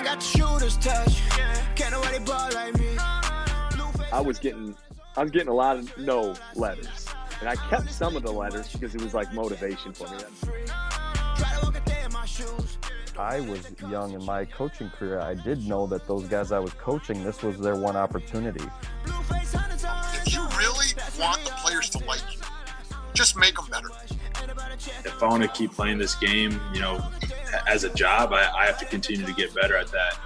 I got shooter's touch. Can't nobody ball like me. I was getting I was getting a lot of no letters. And I kept some of the letters because it was like motivation for me. I was young in my coaching career. I did know that those guys I was coaching, this was their one opportunity. If you really want the players to like you, just make them better. If I want to keep playing this game, you know, as a job, I, I have to continue to get better at that.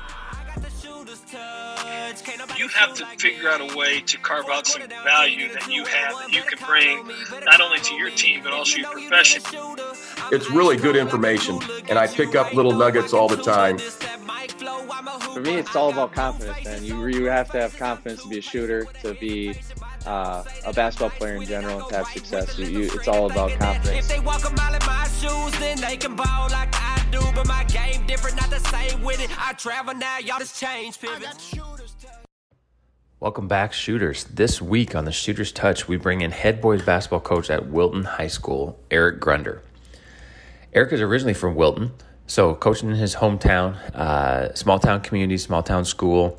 You have to figure out a way to carve out some value that you have that you can bring not only to your team but also your profession. It's really good information, and I pick up little nuggets all the time. For me, it's all about confidence, man. You, you have to have confidence to be a shooter, to be uh, a basketball player in general, to have success. You, you, it's all about confidence. If they walk a mile in my shoes, then they can ball like I do. But my game different, not the same with it. I travel now, y'all just change pivots. Welcome back, shooters. This week on the Shooters Touch, we bring in head boys basketball coach at Wilton High School, Erik Grunder. Erik is originally from Wilton, so coaching in his hometown, uh, small town community, small town school.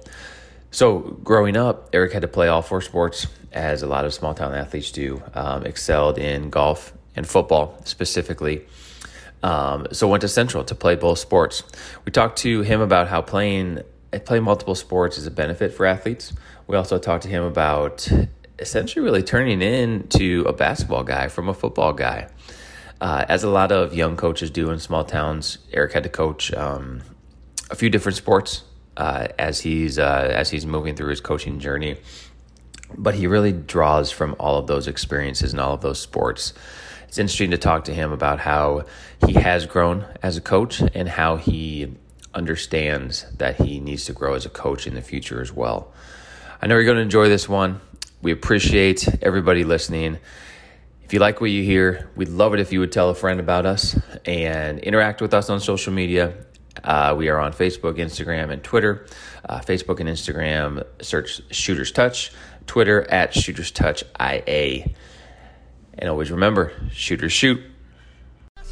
So growing up, Erik had to play all four sports, as a lot of small town athletes do. Um, excelled in golf and football specifically. Um, so went to Central to play both sports. We talked to him about how playing playing multiple sports is a benefit for athletes. We also talked to him about essentially really turning into a basketball guy from a football guy. Uh, as a lot of young coaches do in small towns, Erik had to coach um, a few different sports uh, as he's uh, as he's moving through his coaching journey. But he really draws from all of those experiences and all of those sports. It's interesting to talk to him about how he has grown as a coach and how he understands that he needs to grow as a coach in the future as well. I know you're going to enjoy this one. We appreciate everybody listening. If you like what you hear, we'd love it if you would tell a friend about us and interact with us on social media. Uh, we are on Facebook, Instagram, and Twitter. Uh, Facebook and Instagram, search Shooters Touch. Twitter at Shooters Touch IA. And always remember, shooters shoot.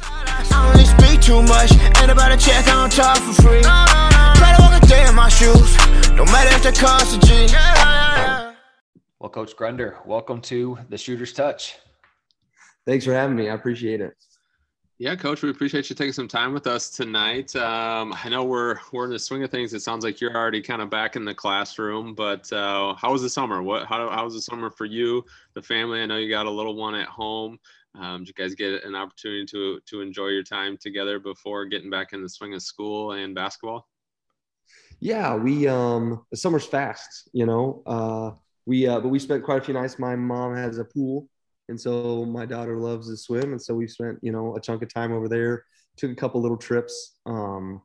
I only speak too much. Ain't about a check, I don't talk for free. Try to walk a day in my shoes. No matter if the cost a G. Well, Coach Grunder, welcome to the Shooters Touch. Thanks for having me. I appreciate it. Yeah, Coach, we appreciate you taking some time with us tonight. Um, I know we're we're in the swing of things. It sounds like you're already kind of back in the classroom, but uh, how was the summer? What how how was the summer for you, the family? I know you got a little one at home. Um, did you guys get an opportunity to to enjoy your time together before getting back in the swing of school and basketball? Yeah, we um the summer's fast, you know. Uh we uh but we spent quite a few nights. My mom has a pool, and so my daughter loves to swim, and so we spent, you know, a chunk of time over there, took a couple little trips. Um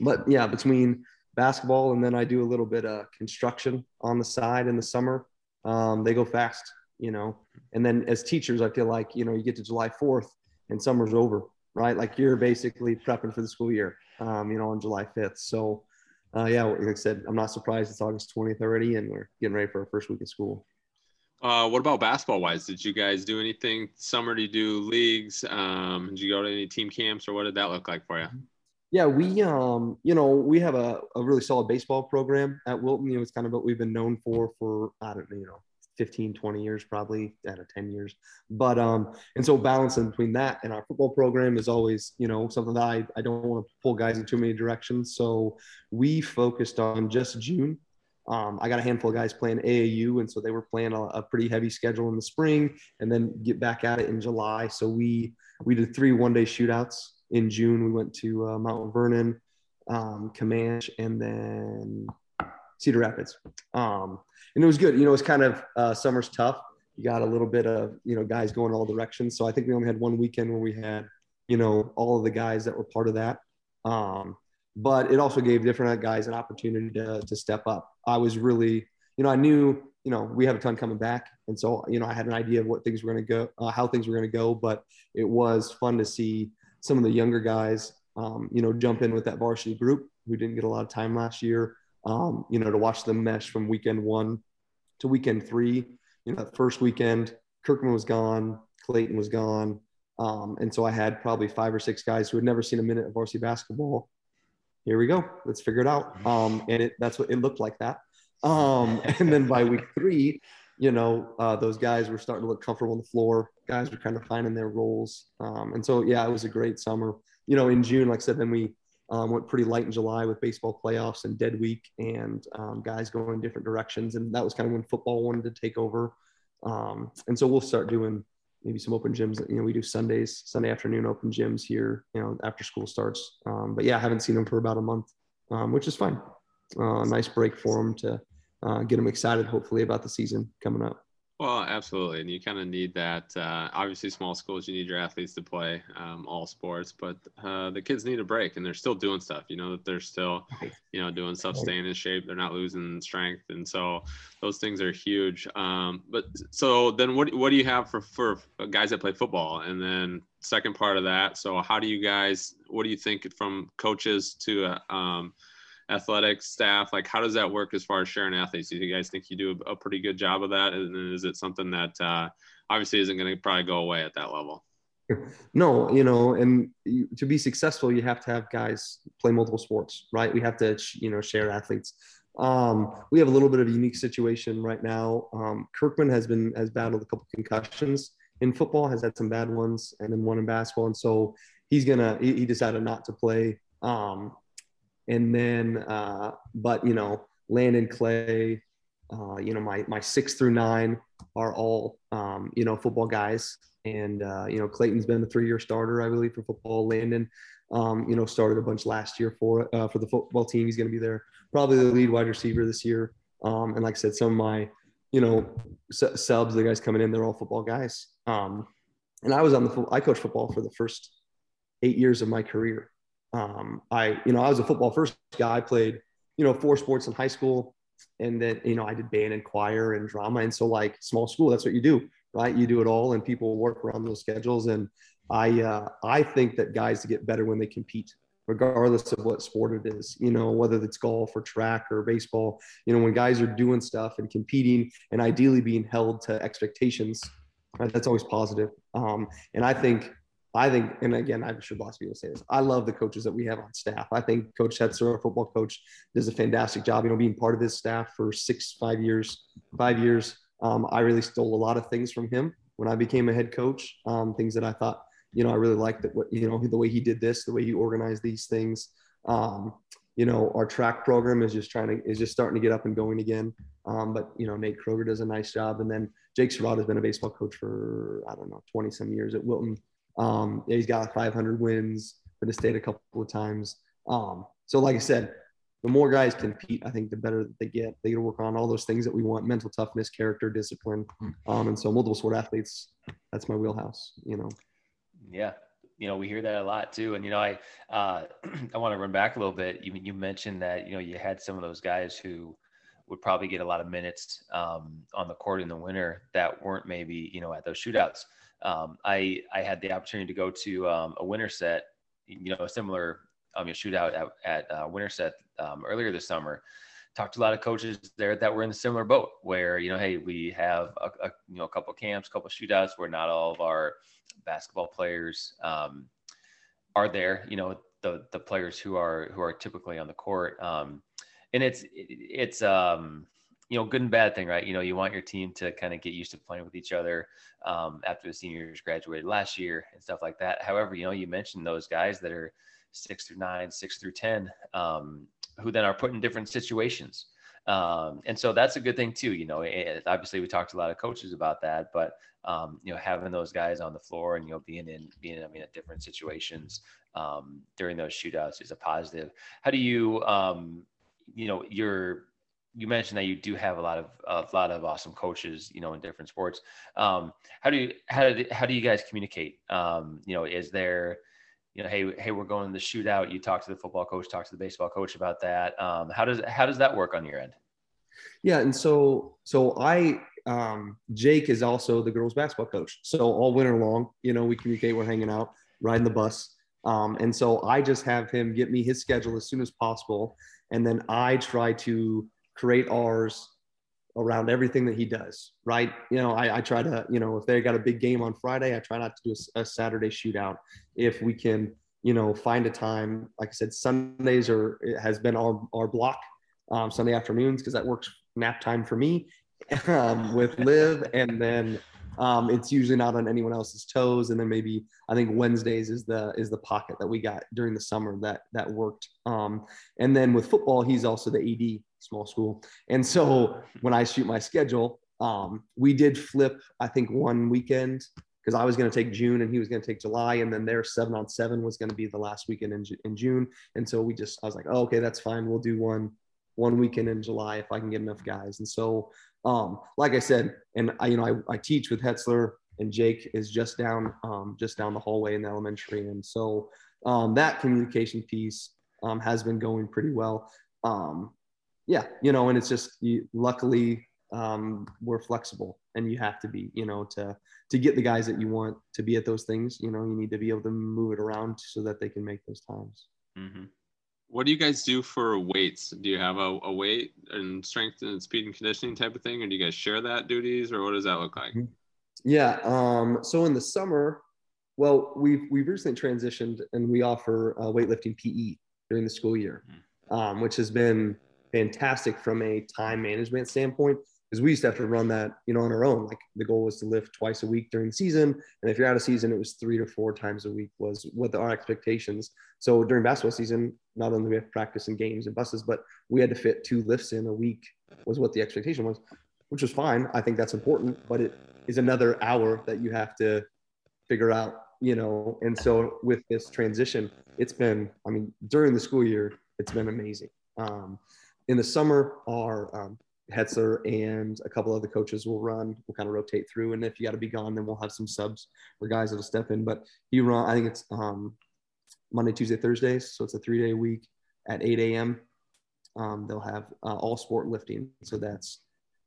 but yeah, between basketball and then I do a little bit of construction on the side in the summer. Um, they go fast, you know. And then as teachers, I feel like, you know, you get to July 4th and summer's over, right? Like you're basically prepping for the school year, um, you know, on July 5th. So, uh, yeah, like I said, I'm not surprised it's August 20th already and we're getting ready for our first week of school. Uh, what about basketball wise? Did you guys do anything summer? to do leagues? Um, did you go to any team camps or what did that look like for you? Yeah, we, um, you know, we have a, a really solid baseball program at Wilton. You know, it's kind of what we've been known for for, I don't know, you know, 15, 20 years, probably out of 10 years. But, um, and so balancing between that and our football program is always, you know, something that I, I don't want to pull guys in too many directions. So we focused on just June. Um, I got a handful of guys playing AAU, and so they were playing a, a pretty heavy schedule in the spring, and then get back at it in July. So we we did three one day shootouts in June. We went to uh, Mount Vernon, um, Camanche, and then Cedar Rapids. Um, and it was good. You know, it's kind of uh, summer's tough. You got a little bit of you know guys going all directions. So I think we only had one weekend where we had you know all of the guys that were part of that. Um, but it also gave different guys an opportunity to, to step up. I was really, you know, I knew, you know, we have a ton coming back. And so, you know, I had an idea of what things were going to go, uh, how things were going to go, but it was fun to see some of the younger guys, um, you know, jump in with that varsity group who didn't get a lot of time last year, um, you know, to watch them mesh from weekend one to weekend three. You know, that first weekend, Kirkman was gone, Clayton was gone. Um, and so I had probably five or six guys who had never seen a minute of varsity basketball here we go. Let's figure it out. Um, and it, that's what it looked like that. Um, and then by week three, you know, uh, those guys were starting to look comfortable on the floor. Guys were kind of finding their roles. Um, and so, yeah, it was a great summer. You know, in June, like I said, then we um, went pretty light in July with baseball playoffs and dead week and um, guys going different directions. And that was kind of when football wanted to take over. Um, and so we'll start doing maybe some open gyms. You know, we do Sundays, Sunday afternoon open gyms here, you know, after school starts. Um, but yeah, I haven't seen them for about a month, um, which is fine. Uh, nice break for them to uh, get them excited, hopefully, about the season coming up. Well, absolutely, and you kind of need that. Uh, obviously, small schools, you need your athletes to play um, all sports, but uh, the kids need a break, and they're still doing stuff. You know that they're still, you know, doing stuff, staying in shape. They're not losing strength, and so those things are huge. Um, but so then, what what do you have for for guys that play football? And then second part of that, so how do you guys? What do you think from coaches to uh, um, athletic staff? Like, how does that work as far as sharing athletes? Do you guys think you do a pretty good job of that? And is it something that uh, obviously isn't going to probably go away at that level? No, you know, and you, to be successful, you have to have guys play multiple sports, right? We have to, you know, share athletes. Um, we have a little bit of a unique situation right now. Um, Kirkman has been has battled a couple concussions in football, has had some bad ones, and then one in basketball, and so he's gonna he, he decided not to play. Um, and then, uh, but you know, Landon Clay, uh, you know, my my six through nine are all um, you know football guys, and uh, you know Clayton's been a three-year starter, I believe, for football. Landon, um, you know, started a bunch last year for uh, for the football team. He's going to be there, probably the lead wide receiver this year. Um, and like I said, some of my you know subs, the guys coming in, they're all football guys. Um, and I was on the I coached football for the first eight years of my career um, I, you know, I was a football first guy. I played, you know, four sports in high school, and then you know I did band and choir and drama. And so, like small school, that's what you do, right? You do it all, and people work around those schedules. And I, uh, I think that guys get better when they compete, regardless of what sport it is. You know, whether it's golf or track or baseball. You know, when guys are doing stuff and competing, and ideally being held to expectations, right, that's always positive. Um, and I think I think, and again, I should lots of people say this. I love the coaches that we have on staff. I think Coach Hetzer, our football coach, does a fantastic job. You know, being part of his staff for six, five years, five years. Um, I really stole a lot of things from him when I became a head coach. Um, things that I thought, you know, I really liked that. What you know, the way he did this, the way he organized these things. Um, you know, our track program is just trying to is just starting to get up and going again. Um, but you know, Nate Kroger does a nice job, and then Jake Serrato has been a baseball coach for I don't know, twenty some years at Wilton um, yeah, he's got like 500 wins, been to state a couple of times. Um, so, like I said, the more guys compete, I think the better that they get. They get to work on all those things that we want: mental toughness, character, discipline. Um, and so, multiple sport athletes, that's my wheelhouse. You know. Yeah, you know we hear that a lot too and you know i uh, i want to run back a little bit you, you mentioned that you know you had some of those guys who would probably get a lot of minutes um, on the court in the winter that weren't maybe you know at those shootouts um, I I had the opportunity to go to um, a Winterset, you know, a similar um, shootout at, at uh, Winterset um, earlier this summer. Talked to a lot of coaches there that were in a similar boat, where you know, hey, we have a, a you know a couple camps, couple shootouts where not all of our basketball players um, are there. You know, the the players who are who are typically on the court, um, and it's it's um, you know, good and bad thing, right? You know, you want your team to kind of get used to playing with each other um, after the seniors graduated last year and stuff like that. However, you know, you mentioned those guys that are six through nine, six through 10, um, who then are put in different situations. Um, and so that's a good thing too. You know, it, obviously we talked to a lot of coaches about that, but um, you know, having those guys on the floor and you know being in being I mean at different situations um, during those shootouts is a positive. How do you um, you know you're you mentioned that you do have a lot of a lot of awesome coaches, you know, in different sports. Um, how do you how do how do you guys communicate? Um, you know, is there, you know, hey hey, we're going to the shootout. You talk to the football coach, talk to the baseball coach about that. Um, how does how does that work on your end? Yeah, and so so I um, Jake is also the girls basketball coach. So all winter long, you know, we communicate. We're hanging out, riding the bus. Um, and so I just have him get me his schedule as soon as possible, and then I try to create ours around everything that he does, right? You know, I, I, try to, you know, if they got a big game on Friday, I try not to do a, a, Saturday shootout. If we can, you know, find a time. Like I said, Sundays are has been our our block, um, Sunday afternoons because that works nap time for me um, with Liv, and then um, it's usually not on anyone else's toes. And then maybe I think Wednesdays is the is the pocket that we got during the summer that that worked. Um, and then with football, he's also the AD small school, and so when I shoot my schedule, um, we did flip. I think one weekend because I was going to take June and he was going to take July, and then their seven on seven was going to be the last weekend in, in June. And so we just I was like, oh, okay, that's fine. We'll do one one weekend in July if I can get enough guys. And so um, like I said, and I, you know, I, I teach with Hetzler and Jake is just down, um, just down the hallway in the elementary. And so um, that communication piece um, has been going pretty well. Um, yeah, you know, and it's just you, luckily um, we're flexible and you have to be, you know, to, to get the guys that you want to be at those things, you know, you need to be able to move it around so that they can make those times. Mm-hmm. What do you guys do for weights? Do you have a, a weight and strength and speed and conditioning type of thing, or do you guys share that duties, or what does that look like? Mm-hmm. Yeah. Um, so in the summer, well, we've we've recently transitioned and we offer uh, weightlifting PE during the school year, mm-hmm. um, which has been fantastic from a time management standpoint because we used to have to run that, you know, on our own. Like the goal was to lift twice a week during the season, and if you're out of season, it was three to four times a week was what the, our expectations. So during basketball season, not only we have practice and games and buses, but we had to fit two lifts in a week was what the expectation was, which was fine. I think that's important, but it is another hour that you have to figure out, you know. And so with this transition, it's been, I mean, during the school year, it's been amazing. Um, in the summer, our um, Hetzler and a couple other coaches will run. We'll kind of rotate through, and if you got to be gone, then we'll have some subs or guys that'll step in. But he run. I think it's um, Monday, Tuesday, Thursdays, so it's a three day week at 8 a.m. Um, they'll have uh, all sport lifting, so that's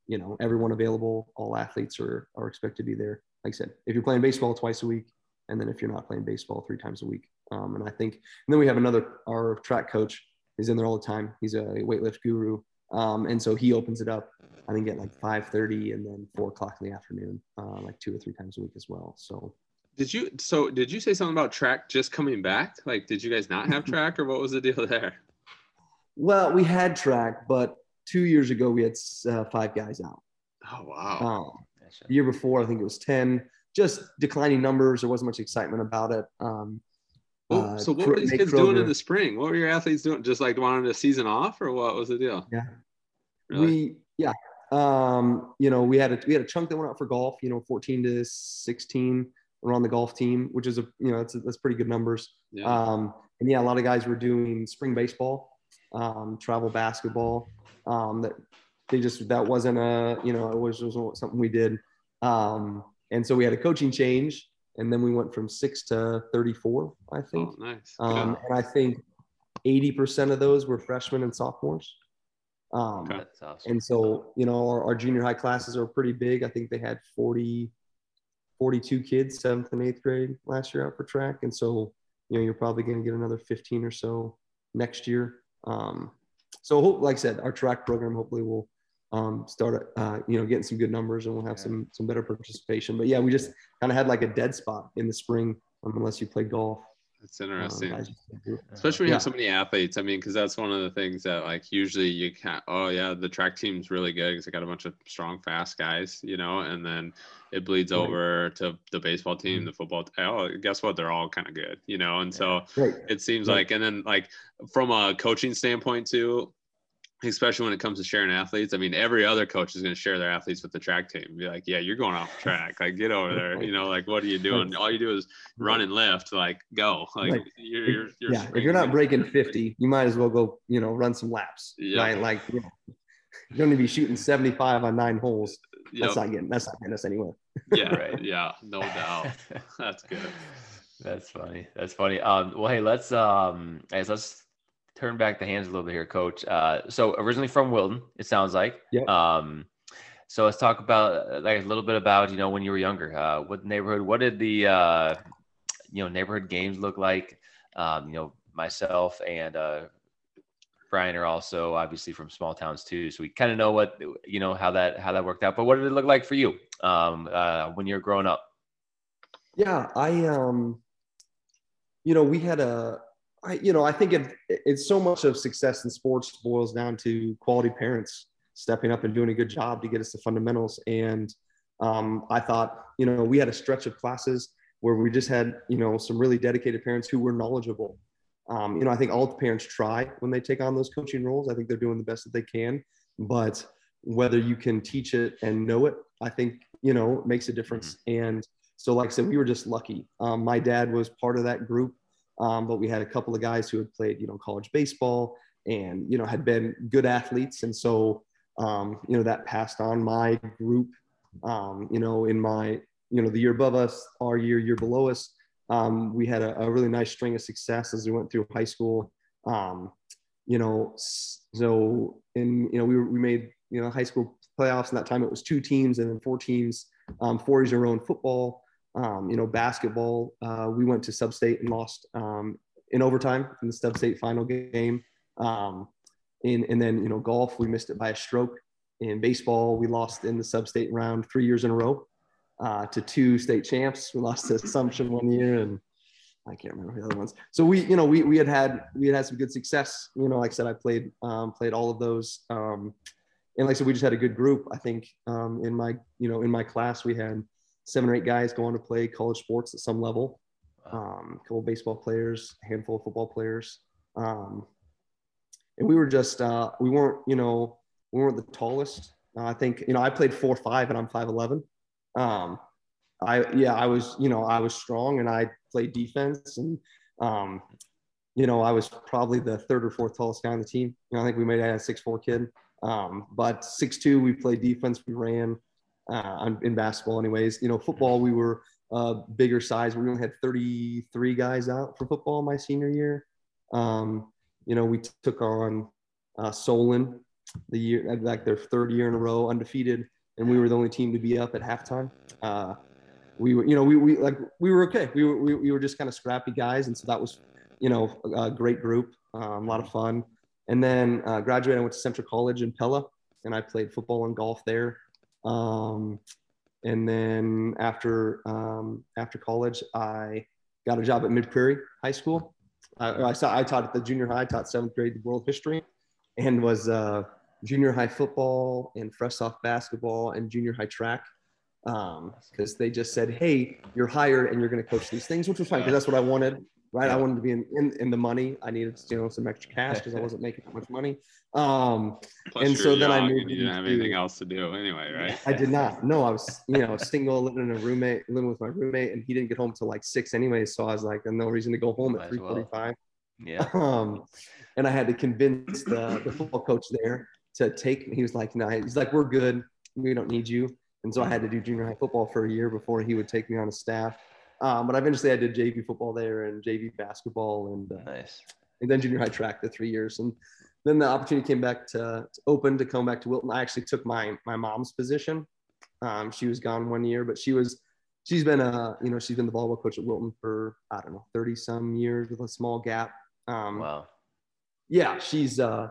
you know everyone available. All athletes are are expected to be there. Like I said, if you're playing baseball twice a week, and then if you're not playing baseball three times a week. Um, and I think, and then we have another our track coach is in there all the time. He's a weightlift guru um, and so he opens it up, I think at like 5:30 and then four o'clock in the afternoon, uh, like two or three times a week as well. So. Did you so did you say something about track just coming back? Like, did you guys not have track, or what was the deal there? Well, we had track, but two years ago we had uh, five guys out. Oh wow! Um, the year before, I think it was ten. Just declining numbers. There wasn't much excitement about it. Um, Oh, uh, so what were these kids Kroger. doing in the spring? What were your athletes doing? Just like wanting a season off, or what was the deal? Yeah, really? we yeah. Um, you know, we had a we had a chunk that went out for golf. You know, 14 to 16 were on the golf team, which is a you know that's that's pretty good numbers. Yeah. Um, and yeah, a lot of guys were doing spring baseball, um, travel basketball. Um, that they just that wasn't a you know it was, was something we did. Um, and so we had a coaching change and then we went from six to 34, I think. Oh, nice. Um, And I think 80% of those were freshmen and sophomores. Um, okay. awesome. And so, you know, our, our, junior high classes are pretty big. I think they had 40, 42 kids, seventh and eighth grade last year out for track. And so, you know, you're probably going to get another 15 or so next year. Um, so, like I said, our track program hopefully will um, start, uh, you know, getting some good numbers and we'll have yeah. some, some better participation. But yeah, we just kind of had like a dead spot in the spring um, unless you play golf. That's interesting, um, especially when you yeah. have so many athletes. I mean, because that's one of the things that like usually you can't. Oh yeah, the track team's really good because they got a bunch of strong, fast guys, you know, and then it bleeds right. over to the baseball team, mm-hmm. the football. T- oh, guess what? They're all kind of good, you know, and so right. it seems right. like, and then like from a coaching standpoint too, especially when it comes to sharing athletes. I mean, every other coach is going to share their athletes with the track team. Be like, yeah, you're going off track. Like, get over there. You know, like, what are you doing? All you do is run and lift. Like, go. Like, like you're, you're, you're, yeah. If you're not breaking 50, you might as well go, you know, run some laps. Yeah. Right? Like, you know, you're going to be shooting 75 on nine holes. Yep. That's not getting, that's not getting us anywhere. yeah. Right. Yeah. No doubt. That's good. That's funny. That's funny. Um, well, hey, let's, um, guys, let's turn back the hands a little bit here, Coach. Uh, so originally from Wilton, it sounds like. Yeah. Um, so let's talk about uh, like a little bit about you know when you were younger. Uh, what neighborhood? What did the uh, you know neighborhood games look like? Um, you know myself and uh, Brian are also obviously from small towns too, so we kind of know what you know how that how that worked out. But what did it look like for you um, uh, when you were growing up? Yeah, I um, you know, we had a, I, you know, I think it, it's so much of success in sports boils down to quality parents stepping up and doing a good job to get us the fundamentals. And um, I thought, you know, we had a stretch of classes where we just had, you know, some really dedicated parents who were knowledgeable. Um, you know, I think all the parents try when they take on those coaching roles. I think they're doing the best that they can, but whether you can teach it and know it, I think, you know, makes a difference. Mm-hmm. And so, like I said, we were just lucky. Um, my dad was part of that group, um, but we had a couple of guys who had played, you know, college baseball and, you know, had been good athletes. And so, um, you know, that passed on my group, um, you know, in my, you know, the year above us, our year, year below us. Um, we had a, a, really nice string of success as we went through high school. Um, you know, so in, you know, we, we made, you know, high school playoffs. And that time it was two teams and then four teams, um, four years in a row in football. Um, you know, basketball, uh, we went to sub-state and lost um, in overtime in the sub-state final game. Um, and, and then, you know, golf, we missed it by a stroke. In baseball, we lost in the sub-state round three years in a row uh, to two state champs. We lost to Assumption one year, and I can't remember the other ones. So we, you know, we, we had had we had had some good success. You know, like I said, I played um, played all of those, um, and like I said, we just had a good group. I think um, in my you know in my class we had seven or eight guys going to play college sports at some level. Um, a couple baseball players, a handful of football players, um, and we were just uh, we weren't you know we weren't the tallest. Uh, I think you know I played four five and I'm five eleven. Um, I yeah I was you know I was strong and I played defense and um, you know I was probably the third or fourth tallest guy on the team. You know I think we made a six four kid. Um, but six two we played defense. We ran uh, in basketball, anyways. You know, football, we were uh, bigger size. We only had 33 guys out for football my senior year. Um, you know, we took on uh, Solon the year, like their third year in a row, undefeated, and we were the only team to be up at halftime. Uh, we were, you know, we, we like we were okay. We were we, we were just kind of scrappy guys, and so that was, you know, a great group, um, a lot of fun. And then uh, graduated, I went to Central College in Pella, and I played football and golf there. Um, and then after um, after college, I got a job at Mid Prairie High School. I, I, saw, I taught at the junior high, taught seventh grade world history, and was uh, junior high football and fresh soph basketball and junior high track because um, they just said, "Hey, you're hired and you're going to coach these things," which was fine because that's what I wanted right? I wanted to be in, in, in the money. I needed you know some extra cash because I wasn't making that much money. Um, and so then I moved. You didn't have anything else to do anyway, right? I did not. No, I was you know single, living in a roommate, living with my roommate, and he didn't get home till like six anyway. So I was like, no reason to go home at three forty-five. Well. Yeah. Um, and I had to convince the, the football coach there to take me. He was like, no, he's like, we're good. We don't need you. And so I had to do junior high football for a year before he would take me on a staff. Um, but eventually I did JV football there and JV basketball and uh, nice. And then junior high track the three years. And then the opportunity came back to, to open to come back to Wilton. I actually took my my mom's position. Um, she was gone one year, but she was she's been a you know she's been the volleyball coach at Wilton for I don't know thirty some years with a small gap. Um, wow. Yeah, she's uh,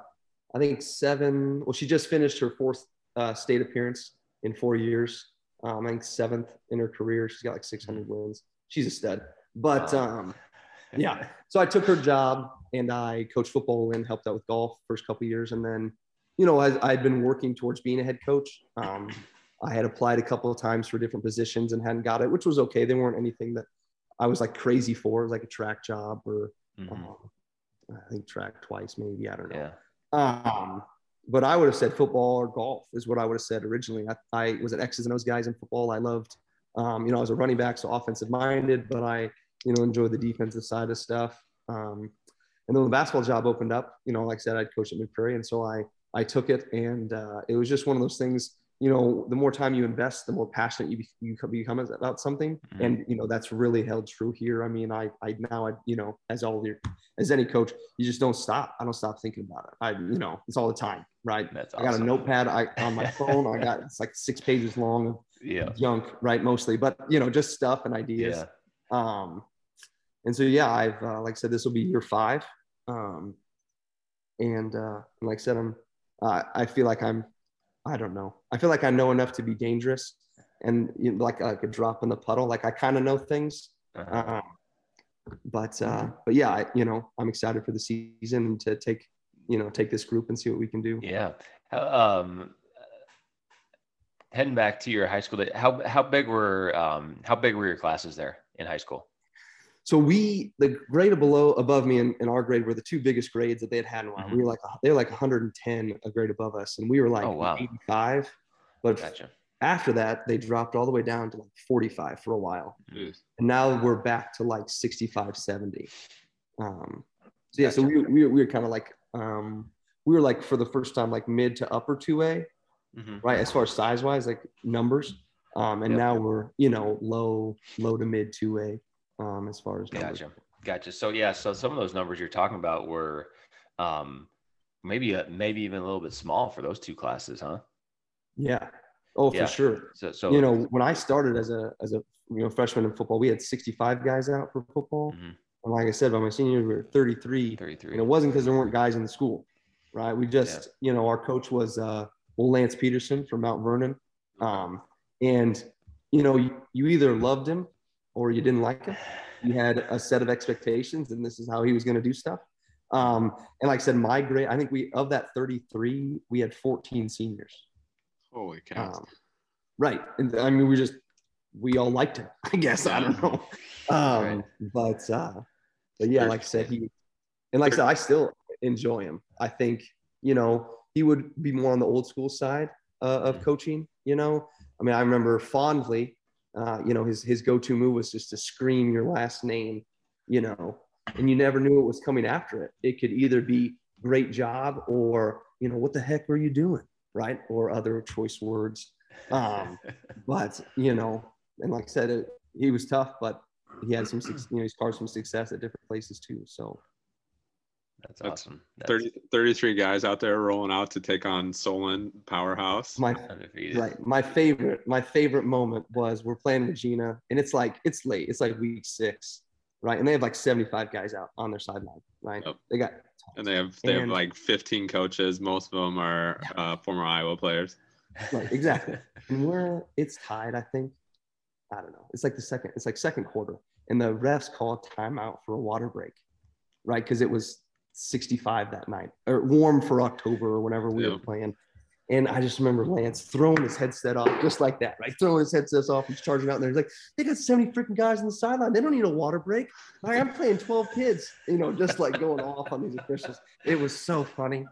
I think seven. Well, she just finished her fourth uh, state appearance in four years. Um, I think seventh in her career. She's got like 600 wins she's a stud. But um, yeah, so I took her job and I coached football and helped out with golf first couple years, and then you know I, I'd been working towards being a head coach. Um, I had applied a couple of times for different positions and hadn't got it, which was okay. They weren't anything that I was like crazy for, it was like a track job or mm-hmm. um, I think track twice, maybe I don't know. Yeah. Um, but I would have said football or golf is what I would have said originally. I, I was an X's and O's guys in football. I loved um, you know, I was a running back, so offensive minded, but I, you know, enjoy the defensive side of stuff. Um, and then the basketball job opened up, you know, like I said, I'd coached at Mid Prairie, and so I I took it, and uh, it was just one of those things. You know, the more time you invest, the more passionate you, you become about something, mm-hmm. and you know that's really held true here. I mean, I I now I you know as all your as any coach, you just don't stop. I don't stop thinking about it. I you know it's all the time, right? That's I got a notepad I, on my phone. I got it's like six pages long yeah junk right mostly but you know just stuff and ideas yeah. um and so yeah i've uh, like i said this will be year five um and uh and like i said i'm uh, i feel like i'm i don't know i feel like i know enough to be dangerous and you know, like like a drop in the puddle like i kind of know things uh-huh. uh, but uh, but yeah, I, you know, I'm excited for the season and to take you know take this group and see what we can do. Yeah. Um, heading back to your high school, how how big were um, how big were your classes there in high school? So we, the grade below, above me, and, our grade were the two biggest grades that they had had in a while. Mm-hmm. We were like they were like 110 a grade above us, and we were like oh, wow. 85. But gotcha. after that, they dropped all the way down to like 45 for a while, mm-hmm. and now we're back to like 65, 70. Um, so yeah, gotcha. so we we, we were kind of like um, we were like for the first time like mid to upper two A, mm-hmm. right? As far as size wise, like numbers. Um, and yep. now we're you know low low to mid two A um, as far as numbers. gotcha, gotcha. So yeah, so some of those numbers you're talking about were um, maybe a, maybe even a little bit small for those two classes, huh? Yeah. Oh, yeah. for sure. So, so you know, when I started as a as a you know freshman in football, we had 65 guys out for football. Mm-hmm. And like I said, by my senior year, we were 33. 33. And it wasn't because there weren't guys in the school, right? We just, yeah. you know, our coach was uh, well Lance Peterson from Mount Vernon, um, and you know, you, you either loved him or you didn't like him. You had a set of expectations, and this is how he was going to do stuff. Um, and like I said, my grade, I think we of that 33, we had 14 seniors. Holy cow! Um, right, and I mean, we just we all liked him. I guess I don't know, um, right. but uh, but yeah, like I said, he and like I said, I still enjoy him. I think you know he would be more on the old school side uh, of mm-hmm. coaching. You know, I mean, I remember fondly uh, you know, his his go-to move was just to scream your last name, you know, and you never knew what was coming after it. It could either be great job or, you know, what the heck were you doing? Right. Or other choice words. Um, but, you know, and like I said, it, he was tough, but he had some, you know, he's caused some success at different places too. So that's, That's awesome. That's 30, 33 guys out there rolling out to take on Solon Powerhouse. My right. My favorite, my favorite moment was we're playing Regina, and it's like it's late. It's like week six, right? And they have like 75 guys out on their sideline, right? Yep. They got and they have they and, have like 15 coaches. Most of them are uh, former Iowa players. Right, exactly. and we're it's tied, I think. I don't know. It's like the second. It's like second quarter, and the refs call a timeout for a water break, right? Because it was 65 that night or warm for October or whenever we yeah. were playing. And I just remember Lance throwing his headset off just like that, right? Throwing his headset off. He's charging out there. He's like, they got 70 freaking guys on the sideline. They don't need a water break. Like, I'm playing 12 kids, you know, just like going off on these officials. It was so funny.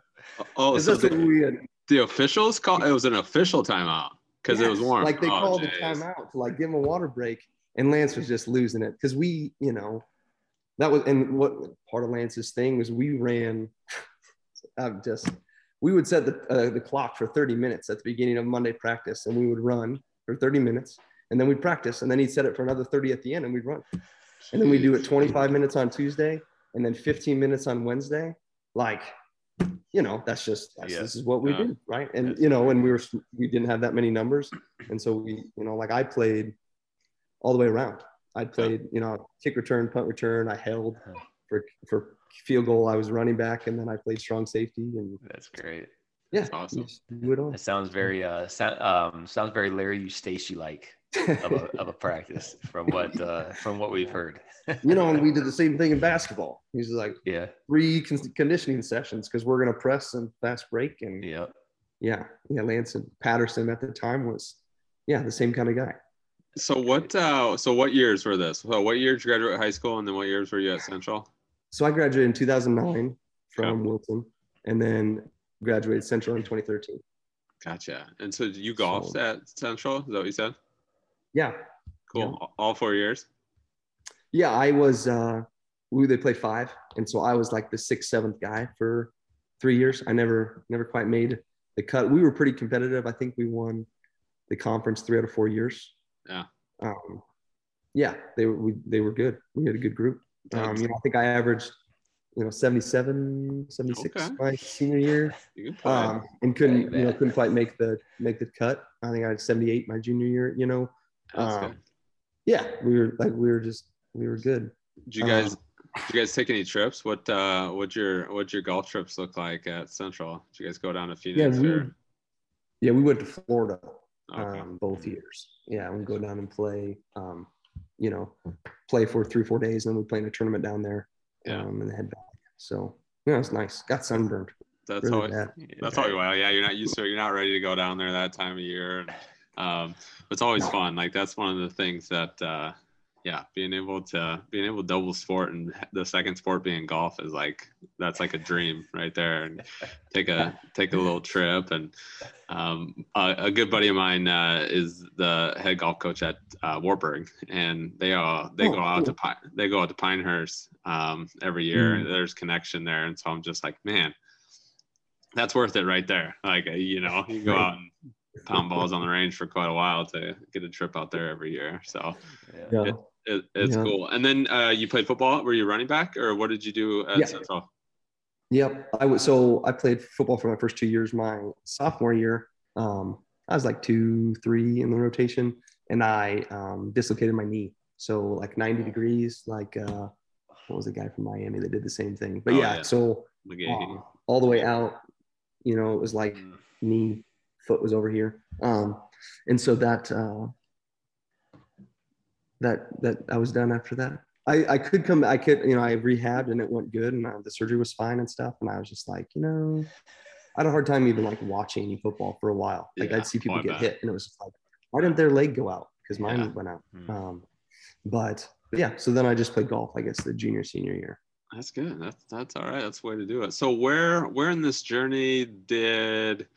Oh, so the, the, officials called it was an official timeout because yes, it was warm. Like they oh, called geez. the timeout to like give him a water break. And Lance was just losing it because we, you know, that was and what part of Lance's thing was we ran. I'm just we would set the uh, the clock for 30 minutes at the beginning of Monday practice, and we would run for 30 minutes, and then we'd practice, and then he'd set it for another 30 at the end, and we'd run, and then we do it 25 minutes on Tuesday, and then 15 minutes on Wednesday. Like, you know, that's just that's, yeah. this is what we yeah. do, right? And you know, and we were we didn't have that many numbers, and so we, you know, like I played all the way around. I played, you know, kick return, punt return. I held for for field goal. I was running back, and then I played strong safety. And that's great. Yeah, that's awesome. It, sounds very uh sound, um sounds very Larry Eustachy like of a, of a practice from what uh from what we've heard. you know, and we did the same thing in basketball. He's like, yeah, three con- conditioning sessions because we're gonna press and fast break and yeah, yeah, yeah. Lance and Patterson at the time was yeah the same kind of guy. So what? Uh, so what years were this? So what years did you graduate high school, and then what years were you at Central? So I graduated in 2009 from okay. Wilton, and then graduated Central in 2013. Gotcha. And so you golfed so, at Central? Is that what you said? Yeah. Cool. Yeah. All four years. Yeah, I was. Uh, we they play five, and so I was like the sixth, seventh guy for three years. I never, never quite made the cut. We were pretty competitive. I think we won the conference three out of four years. Yeah. Um, yeah, they were we, they were good. We had a good group. Um, you know, I think I averaged, you know, 77, 76 okay. my senior year. Um, and couldn't, you know, couldn't quite make the make the cut. I think I had 78 my junior year, you know. Um, yeah, we were like we were just we were good. Did you guys um, did you guys take any trips? What uh what your what your golf trips look like at Central? Did you guys go down to Phoenix yeah, we, or? yeah, we went to Florida okay. um, both years. Yeah, we go down and play. Um, you know, play for three, four days. And then we play in a tournament down there Yeah. um, and head back. So, yeah, it's nice. Got sunburned. That's Really all. bad. That's all. Well, yeah, you're not used to it. You're not ready to go down there that time of year. And, um, it's always fun. Like that's one of the things that, uh, yeah, being able to being able to double sport and the second sport being golf is like that's like a dream right there. And take a take a little trip. And um, a, a good buddy of mine uh, is the head golf coach at uh, Wartburg, and they all they Oh, go out to cool. Pine, they go out to Pinehurst um, every year. Mm. There's connection there, and so I'm just like, man, that's worth it right there. Like, uh, you know, you go out and pound balls on the range for quite a while to get a trip out there every year. So Yeah. it, it, it's Yeah. cool. And then uh, you played football. Were you running back or what did you do at Yeah. Central? Yep. I was so I played football for my first two years. My sophomore year, um, I was like two, three in the rotation, and I um, dislocated my knee. So like 90 degrees, like uh, what was the guy from Miami that did the same thing? But Oh, yeah, yeah. so uh, all the way out, you know, it was like Mm. knee, foot was over here, um, and so that uh, that that I was done after that. I, I could come, I could, you know, I rehabbed and it went good and uh, the surgery was fine and stuff. And I was just like, you know, I had a hard time even like watching any football for a while. Like Yeah, I'd see people oh, get bet. hit and it was like, why didn't their leg go out? Because mine Yeah. went out. Hmm. Um, but, but yeah, so then I just played golf, I guess, the junior, senior year. That's good. That's that's all right. That's the way to do it. So where where in this journey did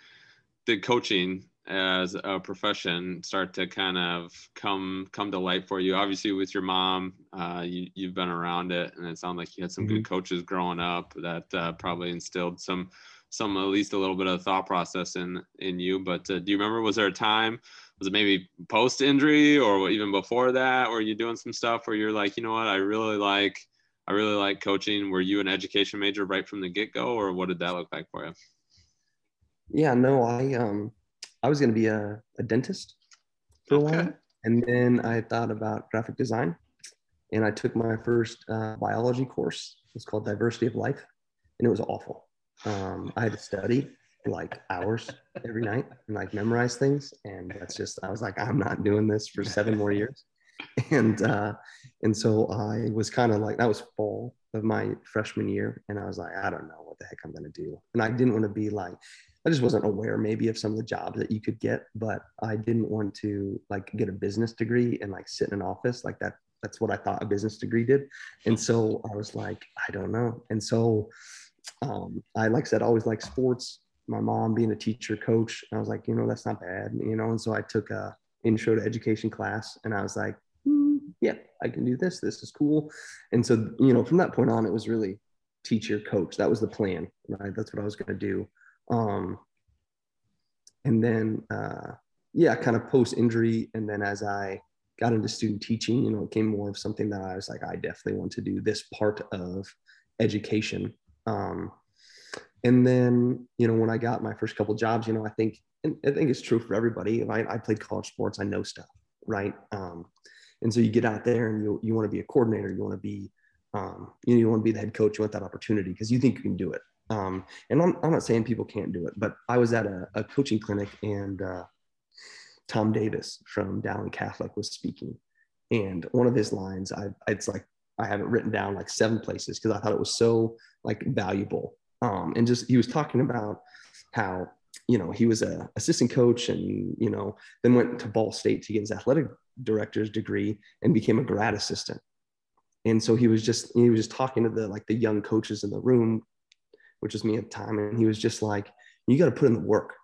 did coaching as a profession start to kind of come come to light for you? Obviously, with your mom, uh, you you've been around it, and it sounded like you had some good coaches growing up that uh, probably instilled some some at least a little bit of thought process in in you. But uh, do you remember? Was there a time? Was it maybe post injury or even before that? Were you doing some stuff where you're like, you know what, I really like I really like coaching. Were you an education major right from the get go, or what did that look like for you? Yeah, no, I, um, I was going to be a, a dentist for a while. And then I thought about graphic design and I took my first uh, biology course. It's called Diversity of Life, and it was awful. Um, I had to study like hours every night and like memorize things, and that's just I was like, I'm not doing this for seven more years. And uh, and so I was kind of like that was fall of my freshman year, and I was like, I don't know what the heck I'm gonna do, and I didn't want to be like. I just wasn't aware maybe of some of the jobs that you could get, but I didn't want to like get a business degree and like sit in an office like that. That's what I thought a business degree did. And so I was like, I don't know. And so um, I, like I said, always like sports. My mom being a teacher, coach, I was like, you know, that's not bad, you know. And so I took a intro to education class, and I was like, "Hmm, yeah, I can do this. This is cool. And so, you know, from that point on, it was really teacher, coach. That was the plan, right? That's what I was going to do. Um, and then, uh, yeah, kind of post injury, and then as I got into student teaching, you know, it came more of something that I was like, I definitely want to do this part of education. Um, and then, you know, when I got my first couple jobs, you know, I think, and I think it's true for everybody. If I, I played college sports, I know stuff, right? Um, and so you get out there and you, you want to be a coordinator, you want to be, um, you know, you want to be the head coach, you want that opportunity because you think you can do it. Um, and I'm, I'm not saying people can't do it, but I was at a, a coaching clinic and uh, Tom Davis from Dowling Catholic was speaking. And one of his lines, I, it's like, I have it written down like seven places because I thought it was so like valuable. Um, and just, he was talking about how, you know, he was a assistant coach and, you know, then went to Ball State to get his athletic director's degree and became a grad assistant. And so he was just, he was just talking to the, like the young coaches in the room, which was me at the time. And he was just like, you got to put in the work,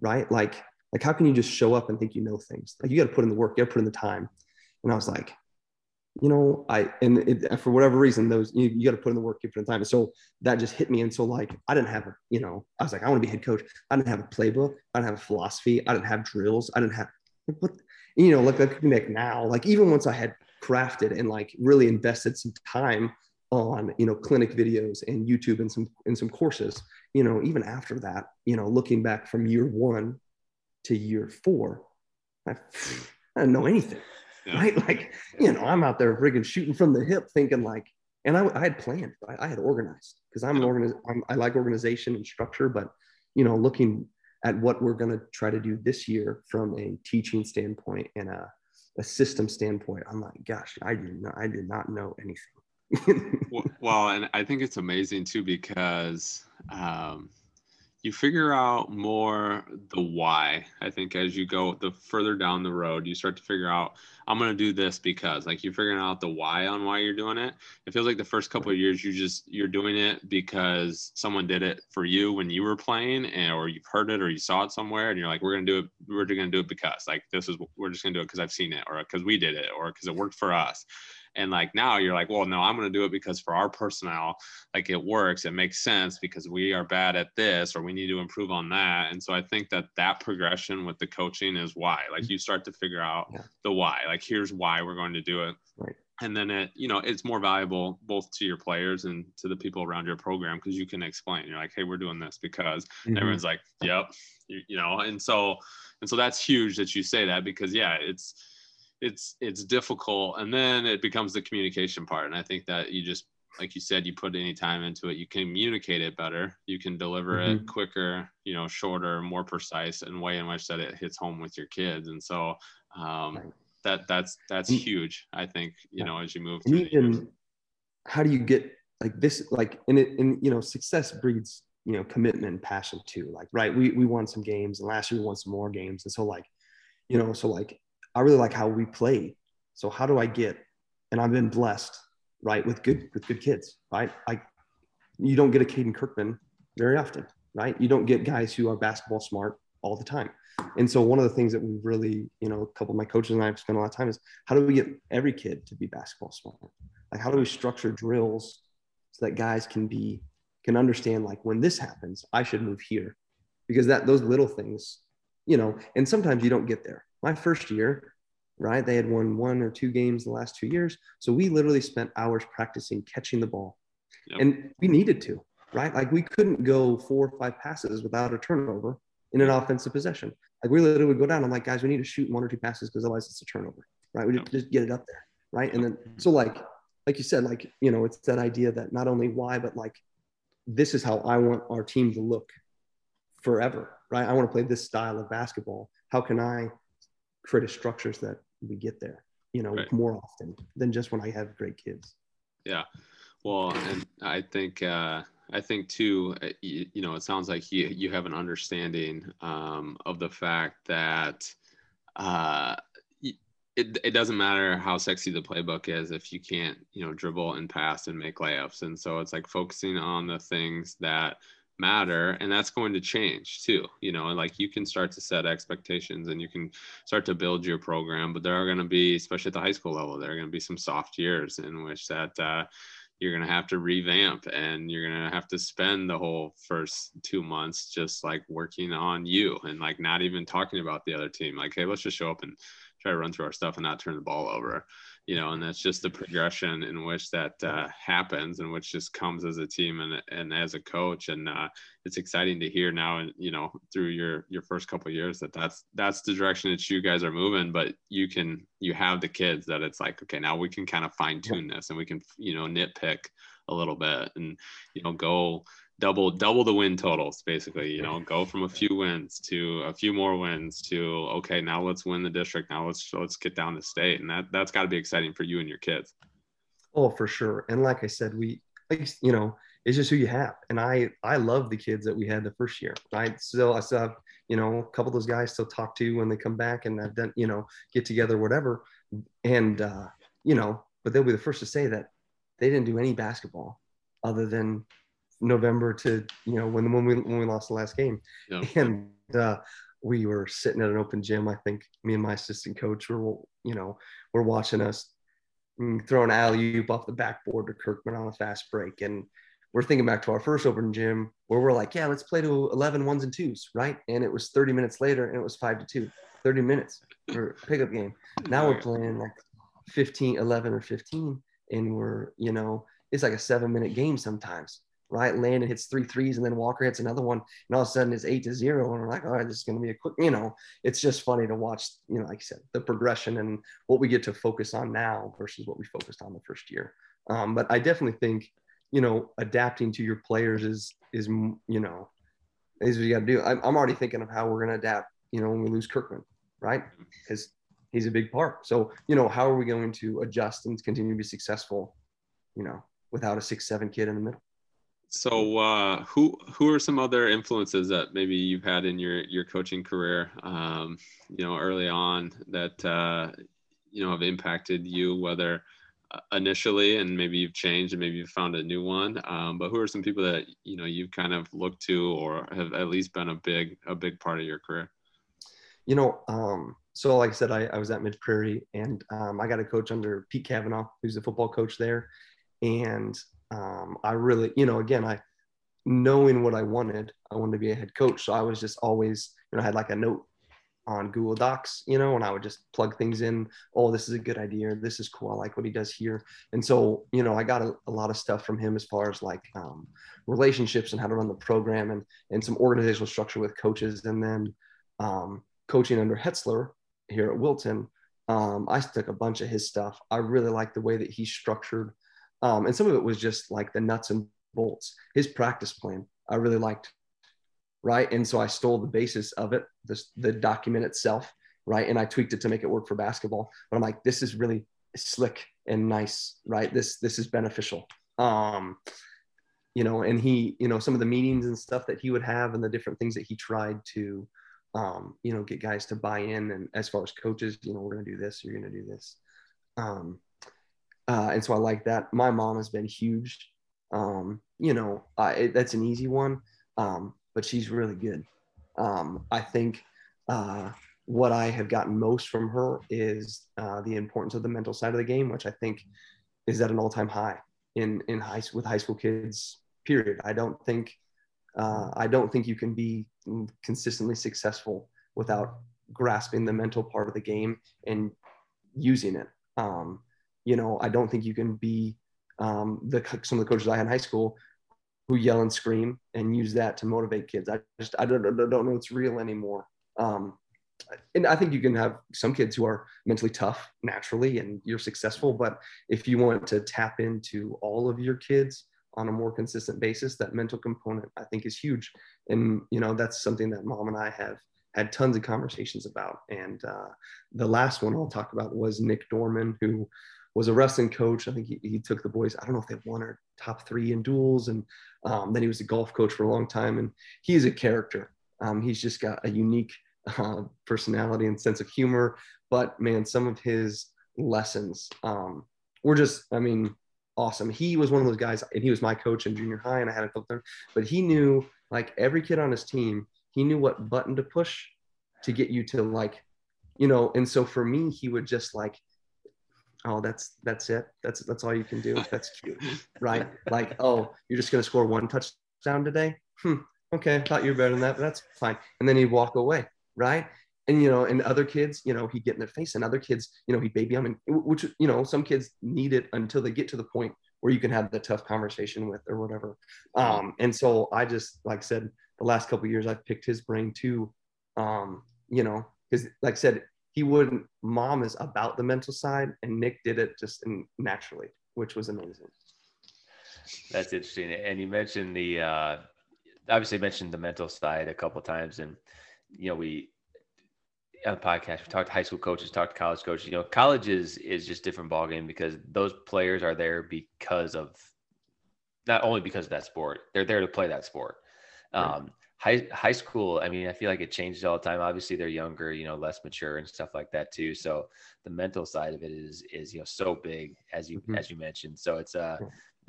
right? Like, like how can you just show up and think you know things? Like you got to put in the work, you got to put in the time. And I was like, you know, I and it, for whatever reason, those you, you got to put in the work, you put in the time. And so that just hit me. And so like I didn't have a, you know, I was like, I want to be head coach. I didn't have a playbook. I didn't have a philosophy. I didn't have drills. I didn't have what you know, like could make now. Like even once I had crafted and like really invested some time on you know clinic videos and YouTube and some and some courses, you know, even after that, you know, looking back from year one to year four, I, I didn't know anything. Yeah. Right. Like, you know, I'm out there friggin' shooting from the hip thinking like, and I, I had planned, I, I had organized because I'm an organiz, I'm, I like organization and structure, but, you know, looking at what we're going to try to do this year from a teaching standpoint and a, a system standpoint, I'm like, gosh, I did not, I did not know anything. Well, and I think it's amazing too because um, you figure out more the why. I think as you go the further down the road, you start to figure out I'm going to do this because like you're figuring out the why on why you're doing it. It feels like the first couple of years you just you're doing it because someone did it for you when you were playing and or you've heard it or you saw it somewhere and you're like we're going to do it we're going to do it because like this is we're just going to do it because I've seen it or because we did it or because it worked for us and like now you're like well no i'm going to do it because for our personnel like it works it makes sense because we are bad at this or we need to improve on that. And so i think that that progression with the coaching is why. Like mm-hmm. you start to figure out yeah. the why. Like here's why we're going to do it. Right. And then it you know it's more valuable both to your players and to the people around your program because you can explain. You're like hey we're doing this because mm-hmm. everyone's like yep. You, you know and so and so that's huge that you say that because yeah it's it's it's difficult. And then it becomes the communication part. And i think that you just like you said you put any time into it you communicate it better. You can deliver mm-hmm. it quicker you know shorter more precise and way in which that it hits home with your kids. And so um, right. that that's that's and, huge i think you yeah. know as you move through even how do you get like this like in it in you know success breeds you know commitment and passion too. Like right we we won some games and last year we won some more games. And so like you know so like I really like how we play. So how do I get? And I've been blessed, right, with good with good kids, right? I you don't get a Caden Kirkman very often, right? You don't get guys who are basketball smart all the time. And so one of the things that we really, you know, a couple of my coaches and I have spent a lot of time is how do we get every kid to be basketball smart? Like how do we structure drills so that guys can be can understand like when this happens, I should move here. Because that those little things, you know, and sometimes you don't get there my first year, right? They had won one or two games the last two years. So we literally spent hours practicing catching the ball. Yep. And we needed to, right? Like we couldn't go four or five passes without a turnover in an offensive possession. Like we literally would go down. I'm like, guys, we need to shoot one or two passes because otherwise it's a turnover, right? We yep. just get it up there, right? And then so like like you said, like you know, it's that idea that not only why, but like this is how I want our team to look forever, right? I want to play this style of basketball. How can I creative structures that we get there, you know, right. more often than just when I have great kids. Yeah. Well, and I think, uh, I think too, uh, you, you know, it sounds like you, you have an understanding um, of the fact that uh, it, it doesn't matter how sexy the playbook is if you can't, you know, dribble and pass and make layups. And so it's like focusing on the things that matter and that's going to change too you know like you can start to set expectations and you can start to build your program but there are going to be especially at the high school level there are going to be some soft years in which that uh, you're going to have to revamp and you're going to have to spend the whole first two months just like working on you and like not even talking about the other team. Like hey let's just show up and try to run through our stuff and not turn the ball over you know, and that's just the progression in which that uh, happens and which just comes as a team and, and as a coach. And uh, it's exciting to hear now, and you know, through your your first couple years that that's that's the direction that you guys are moving. But you can you have the kids that it's like, okay, now we can kind of fine tune this and we can you know nitpick a little bit and you know go double double the win totals basically you know go from a few wins to a few more wins to okay now let's win the district. Now let's let's get down to state. And that that's got to be exciting for you and your kids. Oh for sure. And like i said we like you know it's just who you have. And i i love the kids that we had the first year. Right still i still have you know a couple of those guys still talk to when they come back and i've done you know get together whatever. And uh you know but they'll be the first to say that they didn't do any basketball other than November to you know when when we when we lost the last game, yeah. and uh, we were sitting at an open gym. I think me and my assistant coach were you know we're watching us mm, throw an alley oop off the backboard to Kirkman on a fast break, and we're thinking back to our first open gym where we're like, yeah, let's play to 11 ones and twos, right? And it was 30 minutes later, and it was five to two. 30 minutes for pickup game. Now we're playing like 15, 11 or 15, and we're you know it's like a seven minute game sometimes right? Landon hits three threes and then Walker hits another one. And all of a sudden it's eight to zero. And we're like, all right, this is going to be a quick, you know, it's just funny to watch, you know, like I said, the progression and what we get to focus on now versus what we focused on the first year. Um, but I definitely think, you know, adapting to your players is, is, you know, is what you got to do. I'm, I'm already thinking of how we're going to adapt, you know, when we lose Kirkman, right? Because he's a big part. So, you know, how are we going to adjust and continue to be successful, you know, without a six, seven kid in the middle? So, uh, who who are some other influences that maybe you've had in your your coaching career, um, you know, early on that uh, you know have impacted you, whether uh, initially and maybe you've changed and maybe you've found a new one. Um, but who are some people that you know you've kind of looked to or have at least been a big a big part of your career? You know, um, so like I said, I, I was at Mid Prairie and um, I got a coach under Pete Kavanaugh, who's the football coach there, and um, I really, you know, again, I knowing what I wanted, I wanted to be a head coach. So I was just always, you know, I had like a note on Google Docs, you know, and I would just plug things in. Oh, this is a good idea. This is cool. I like what he does here. And so, you know, I got a, a lot of stuff from him as far as like um, relationships and how to run the program and, and some organizational structure with coaches. And then um, coaching under Hetzler here at Wilton, um, I took a bunch of his stuff. I really like the way that he structured um, and some of it was just like the nuts and bolts. His practice plan, I really liked, right? And so I stole the basis of it, this, the document itself, right? And I tweaked it to make it work for basketball. But I'm like, this is really slick and nice, right? This this is beneficial. Um, you know, and he, you know, some of the meetings and stuff that he would have and the different things that he tried to, um, you know, get guys to buy in. And as far as coaches, you know, we're gonna do this, you're gonna do this. Um, uh, and so I like that. My mom has been huge. Um, you know, it, that's an easy one, um, but she's really good. Um, I think uh, what I have gotten most from her is uh, the importance of the mental side of the game, which I think is at an all-time high in in high with high school kids. Period. I don't think uh, I don't think you can be consistently successful without grasping the mental part of the game and using it. Um, you know, I don't think you can be um, the some of the coaches I had in high school who yell and scream and use that to motivate kids. I just I don't, I don't know it's real anymore. Um, and I think you can have some kids who are mentally tough naturally and you're successful, but if you want to tap into all of your kids on a more consistent basis, that mental component I think is huge. And you know that's something that mom and I have had tons of conversations about. And uh, the last one I'll talk about was Nick Dorman, who was a wrestling coach. I think he, he took the boys, I don't know if they won or top three in duels. And um, then he was a golf coach for a long time. And he's a character. Um, he's just got a unique uh, personality and sense of humor. But man, some of his lessons um, were just, I mean, awesome. He was one of those guys, and he was my coach in junior high, and I had a couple them, but he knew like every kid on his team, he knew what button to push to get you to like, you know, and so for me, he would just like oh that's that's it? That's that's all you can do? That's cute. Right? Like oh you're just going to score one touchdown today? Hmm, okay thought you were better than that but that's fine. And then he'd walk away right? And you know and other kids you know he'd get in their face and other kids you know he'd baby them and which you know some kids need it until they get to the point where you can have the tough conversation with or whatever. Um and so i just like I said the last couple years i've picked his brain too. Um you know because like i said he wouldn't mom is about the mental side and nick did it just in, naturally which was amazing. That's interesting. And you mentioned the uh obviously mentioned the mental side a couple times and you know we on the podcast we talked to high school coaches talked to college coaches. You know college is is just different ballgame because those players are there because of not only because of that sport they're there to play that sport. Um, high high school i mean i feel like it changes all the time. Obviously they're younger you know less mature and stuff like that too. So the mental side of it is is you know so big as you mm-hmm. as you mentioned. So it's uh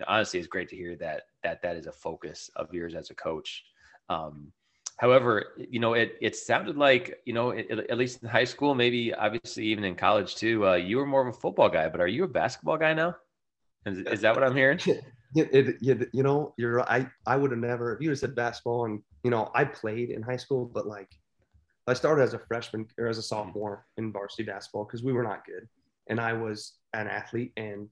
honestly it's great to hear that that that is a focus of yours as a coach. Um however you know it it sounded like you know it, at least in high school maybe obviously even in college too uh, you were more of a football guy but are you a basketball guy now? Is, is that what i'm hearing? It, it, you know, you're I I would have never if you had said basketball and you know I played in high school, but like I started as a freshman or as a sophomore in varsity basketball because we were not good, and I was an athlete and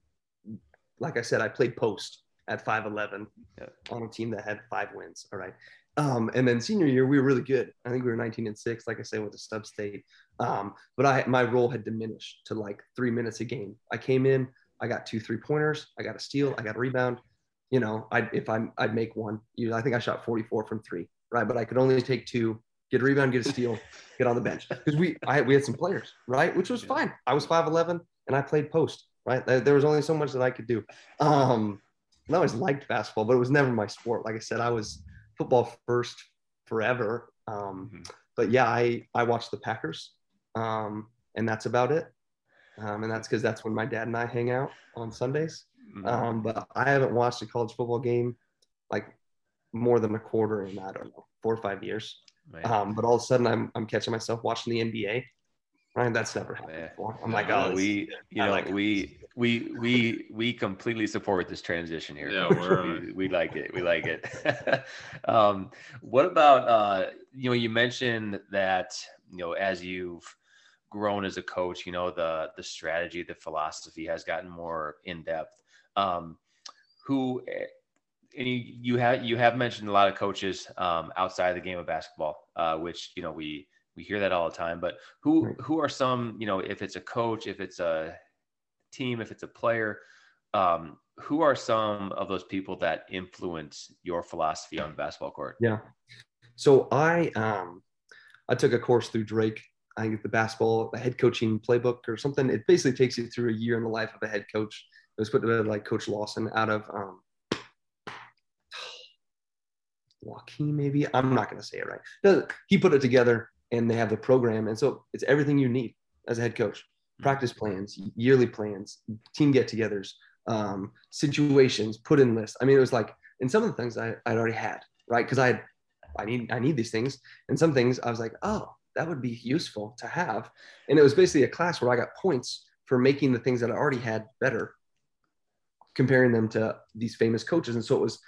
like I said, I played post at 5'11 yeah. on a team that had five wins. All right. Um, and then senior year, we were really good. I think we were 19 and six, like I said, with the sub state. Um, but I, my role had diminished to like three minutes a game. I came in, I got two three pointers. I got a steal. I got a rebound. You know, I if I'm I'd make one. You know, I think I shot 44 from three, right? But I could only take two get a rebound, get a steal, get on the bench. Because we I we had some players, right? Which was fine. I was 5'11 and I played post, right? There, there was only so much that I could do. Um, I always liked basketball, but it was never my sport. Like I said, I was football first forever. Um, mm-hmm. But yeah, I I watched the Packers, um, and that's about it. Um, and that's because that's when my dad and I hang out on Sundays. Mm-hmm. Um, but I haven't watched a college football game like more than a quarter in I don't know four or five years. Um, but all of a sudden, I'm I'm catching myself watching the NBA. Right, that's never happened before. I'm like, oh, we, you know, like we, we, we, we completely support this transition here. Yeah, we, we, like it. We like it. um, what about, uh, you know, you mentioned that, you know, as you've grown as a coach, you know, the the strategy, the philosophy has gotten more in depth. Um, who and you, you have you have mentioned a lot of coaches um, outside the game of basketball, uh, which you know we we hear that all the time. But who who are some you know if it's a coach, if it's a team, if it's a player, um, who are some of those people that influence your philosophy on the basketball court? Yeah, so I um, I took a course through Drake. I think the basketball, the head coaching playbook or something. It basically takes you through a year in the life of a head coach. It was put together like Coach Lawson out of um, Joaquin, maybe. I'm not going to say it right. He put it together and they have the program. And so it's everything you need as a head coach practice plans, yearly plans, team get togethers, um, situations, put in lists. I mean, it was like, and some of the things I, I'd already had, right? Because I I need, I need these things. And some things I was like, oh, that would be useful to have. And it was basically a class where I got points for making the things that I already had better, comparing them to these famous coaches. And so it was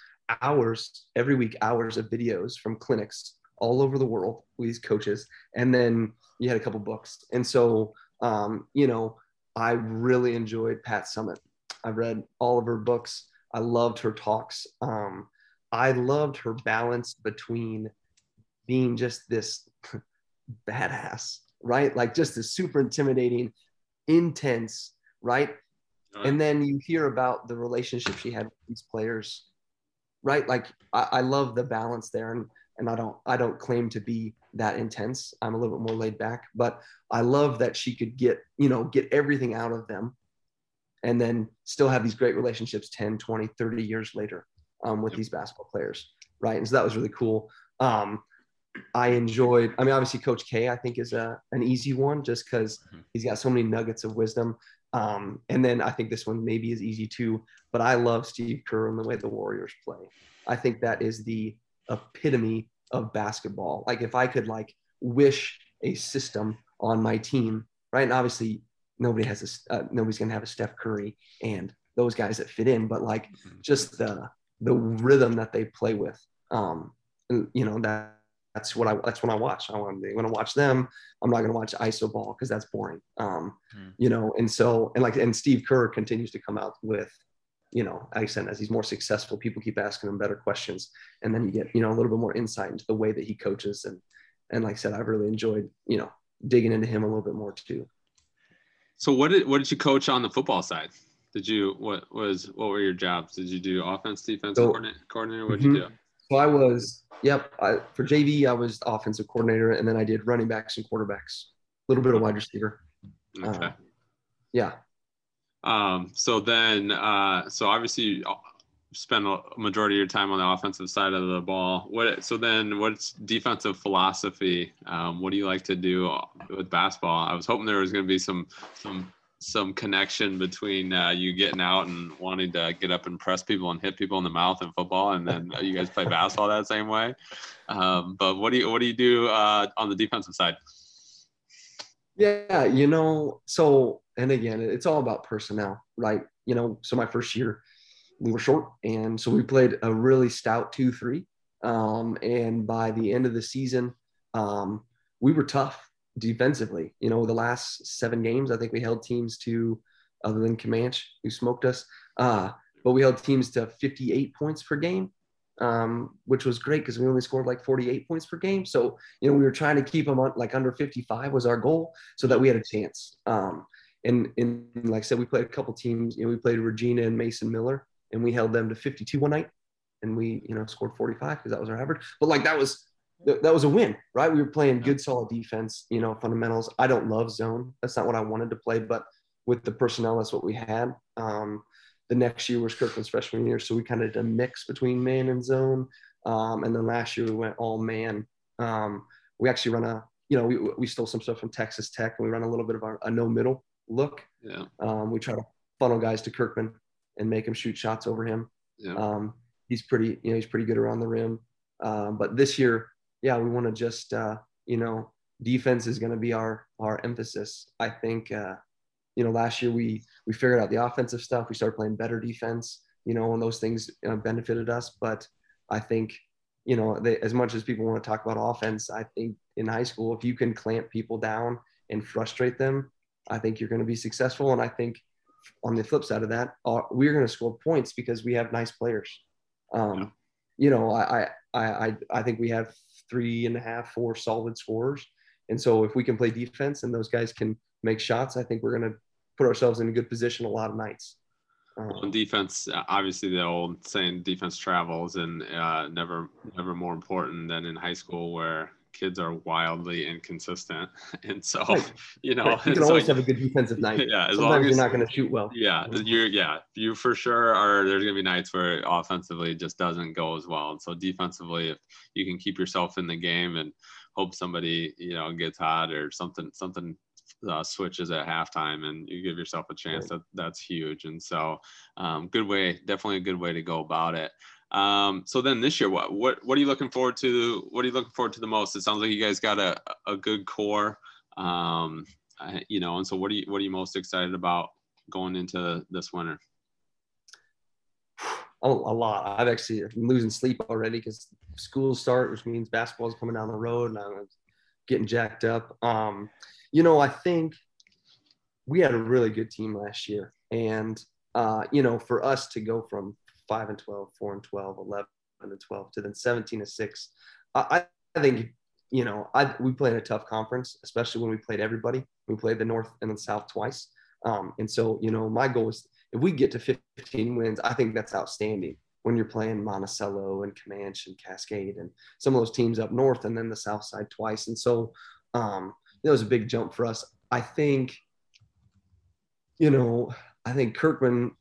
hours every week, hours of videos from clinics all over the world with these coaches. And then you had a couple books. And so, um, you know, I really enjoyed Pat Summitt. I read all of her books. I loved her talks. Um, I loved her balance between being just this badass, right? Like just this super intimidating, intense, right? And then you hear about the relationship she had with these players right? Like I, I love the balance there, and and I don't I don't claim to be that intense. I'm a little bit more laid back, but I love that she could get you know get everything out of them, and then still have these great relationships 10, 20, 30 years later um, with these basketball players, right? And so that was really cool. Um, I enjoyed. I mean, obviously, Coach K, I think, is a an easy one just because mm-hmm. he's got so many nuggets of wisdom. Um, and then I think this one maybe is easy too, but I love Steve Kerr and the way the Warriors play. I think that is the epitome of basketball. Like if I could like wish a system on my team, right? And obviously nobody has a, uh, nobody's gonna have a Steph Curry and those guys that fit in, but like mm-hmm. just the the rhythm that they play with. Um, you know that that's what I that's when I watch. I want to when I watch them. I'm not going to watch ISO ball because that's boring. Um, mm. You know, and so and like and Steve Kerr continues to come out with, you know, I said as he's more successful, people keep asking him better questions, and then you get you know a little bit more insight into the way that he coaches and and like I said, I've really enjoyed you know digging into him a little bit more too. So what did what did you coach on the football side? Did you what was what were your jobs? Did you do offense, defense, so, coordinator? coordinator? What did mm-hmm. you do? So I was, yep. I, for JV, I was offensive coordinator, and then I did running backs and quarterbacks, a little bit of wide receiver. Okay. Uh, yeah. Um, so then, uh, so obviously you spend a majority of your time on the offensive side of the ball. What? So then, what's defensive philosophy? Um, what do you like to do with basketball? I was hoping there was going to be some some some connection between uh, you getting out and wanting to get up and press people and hit people in the mouth in football, and then you guys play basketball that same way. Um, but what do you what do you do uh, on the defensive side? Yeah, you know, so and again, it's all about personnel, right? You know, so my first year we were short, and so we played a really stout two three, um, and by the end of the season, um, we were tough defensively. You know, the last seven games, I think we held teams to, other than Camanche, who smoked us, uh, but we held teams to 58 points per game, um, which was great because we only scored like 48 points per game. So, you know, we were trying to keep them on like under 55 was our goal so that we had a chance. Um, and, and like I said, we played a couple teams, you know, we played Regina and Mason Miller and we held them to 52 one night and we, you know, scored 45 because that was our average. But like that was th- that was a win, right? We were playing good, solid defense, you know, fundamentals. I don't love zone. That's not what I wanted to play, but with the personnel, that's what we had. Um, the next year was Kirkman's freshman year, so we kind of did a mix between man and zone. Um, and then last year we went all man. Um, we actually run a, you know, we, we stole some stuff from Texas Tech, and we run a little bit of our, a no middle look. Yeah. Um, we try to funnel guys to Kirkman and make him shoot shots over him. Yeah. Um, he's pretty, you know, he's pretty good around the rim. Um, but this year, yeah, we want to just, uh, you know, defense is going to be our our emphasis. I think, uh, you know, last year we we figured out the offensive stuff. We started playing better defense, you know, and those things uh, benefited us. But I think, you know, they, as much as people want to talk about offense, I think in high school, if you can clamp people down and frustrate them, I think you're going to be successful. And I think on the flip side of that, uh, we're going to score points because we have nice players. Um. You know, I, I, I, I think we have three and a half, four solid scorers. And so if we can play defense and those guys can make shots, I think we're going to put ourselves in a good position a lot of nights. Um, On defense, obviously the old saying defense travels and uh, never never more important than in high school where kids are wildly inconsistent. And so, Right. you know, right, you can so- always have a good defensive night. Yeah, as Sometimes long you're not going to shoot well. Yeah, you're yeah, you for sure are there's gonna be nights where offensively just doesn't go as well. And so defensively, if you can keep yourself in the game and hope somebody, you know, gets hot or something something uh, switches at halftime and you give yourself a chance, that that's huge. And so um, good way, definitely a good way to go about it. Um, so then this year, what what what are you looking forward to? What are you looking forward to the most? It sounds like you guys got a a good core. Um, you know, and so what are you what are you most excited about going into this winter? a, a lot. I've actually I'm losing sleep already because schools start, which means basketball's coming down the road, and I'm getting jacked up. Um, you know, I think we had a really good team last year, and uh, you know, for us to go from five and 12, 4 and 12, 11 and 12 to then 17 and six, I, I think you know, I we played a tough conference, especially when we played everybody. We played the North and the South twice, um, and so you know, my goal is if we get to 15 wins, I think that's outstanding when you're playing Monticello and Camanche and Cascade and some of those teams up north and then the South Side twice. And so um, that was a big jump for us. I think, you know, I think Kirkman,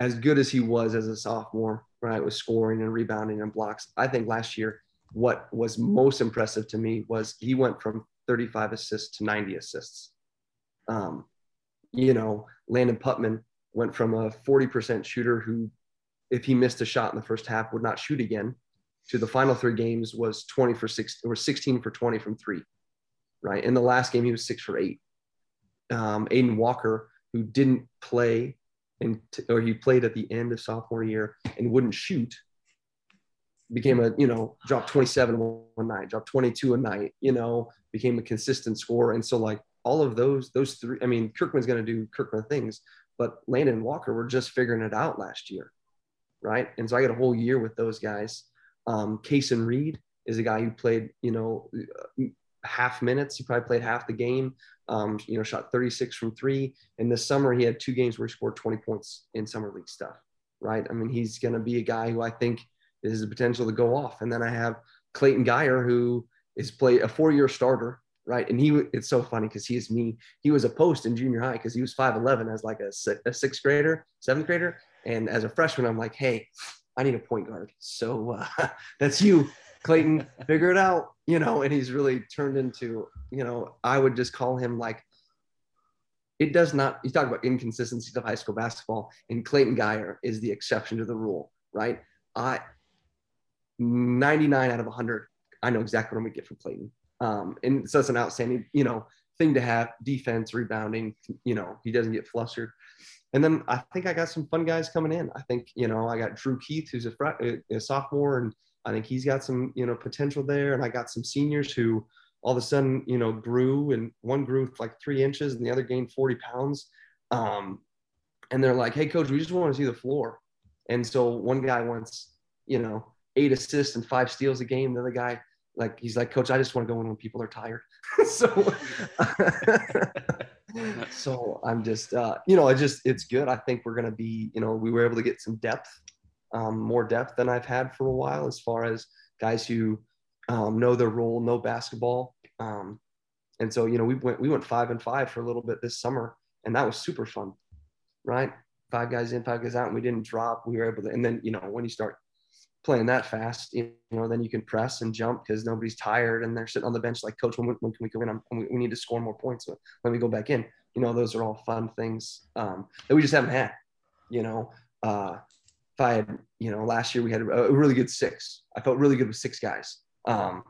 as good as he was as a sophomore, right, with scoring and rebounding and blocks, I think last year, what was most impressive to me was he went from 35 assists to 90 assists. Um, you know, Landon Putman went from a 40% shooter who, if he missed a shot in the first half, would not shoot again, to the final three games was 20 for six or 16 for 20 from three, right? In the last game, he was six for eight. Um, Aiden Walker, who didn't play and or he played at the end of sophomore year and wouldn't shoot, became a you know dropped 27 one night, dropped 22 a night, you know, became a consistent scorer, and so like all of those those three. I mean, Kirkman's going to do Kirkman things, but Landon and Walker were just figuring it out last year, right? And so I got a whole year with those guys. Um, Kason Reed is a guy who played, you know, half minutes. He probably played half the game. Um, you know, shot 36 from three. And this summer, he had two games where he scored 20 points in summer league stuff, right? I mean, he's going to be a guy who I think has the potential to go off. And then I have Clayton Geyer, who is played a four-year starter, right? And he, it's so funny because he is me. He was a post in junior high because he was 5'11 as like a, a sixth grader, seventh grader. And as a freshman, I'm like, hey, I need a point guard. So uh, that's you, Clayton. Figure it out, you know. And he's really turned into, you know, I would just call him like. It does not. You talk about inconsistencies of high school basketball, and Clayton Geyer is the exception to the rule, right? I 99 out of 100, I know exactly what I'm gonna get from Clayton. Um, and so it's an outstanding, you know, thing to have defense, rebounding, you know, he doesn't get flustered. And then I think I got some fun guys coming in. I think, you know, I got Drew Keith, who's a, fr- a sophomore, and I think he's got some, you know, potential there. And I got some seniors who all of a sudden, you know, grew and one grew like three inches and the other gained 40 pounds. Um, and they're like, hey, coach, we just want to see the floor. And so one guy wants, you know, eight assists and five steals a game. The other guy, like, he's like, coach, I just want to go in when people are tired. so, so I'm just, uh, you know, I just, it's good. I think we're going to be, you know, we were able to get some depth, um, more depth than I've had for a while as far as guys who um, know their role, know basketball. Um, and so, you know, we went we went five and five for a little bit this summer, and that was super fun, right? Five guys in, five guys out, and we didn't drop. We were able to, and then you know, when you start playing that fast, you know, then you can press and jump because nobody's tired and they're sitting on the bench like, Coach, when, when can we go in? I'm, we, need to score more points. So let me go back in. You know, those are all fun things um, that we just haven't had. You know, uh, if I had, you know, last year we had a, really good six. I felt really good with six guys. Um,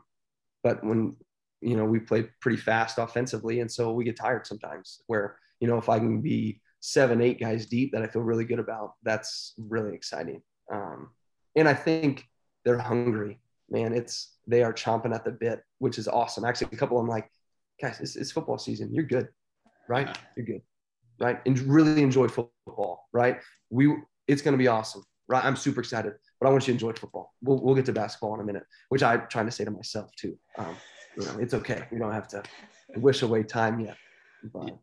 but when, you know, we play pretty fast offensively. And so we get tired sometimes where, you know, if I can be seven, eight guys deep that I feel really good about, that's really exciting. Um, and I think they're hungry, man. It's they are chomping at the bit, which is awesome. Actually, a couple of them like, guys, it's, it's football season. You're good, right? You're good, right? And really enjoy football, right? We it's going to be awesome, right? I'm super excited, but I want you to enjoy football. We'll we'll get to basketball in a minute, which I'm trying to say to myself too. Um, you know, it's okay. We don't have to wish away time yet. But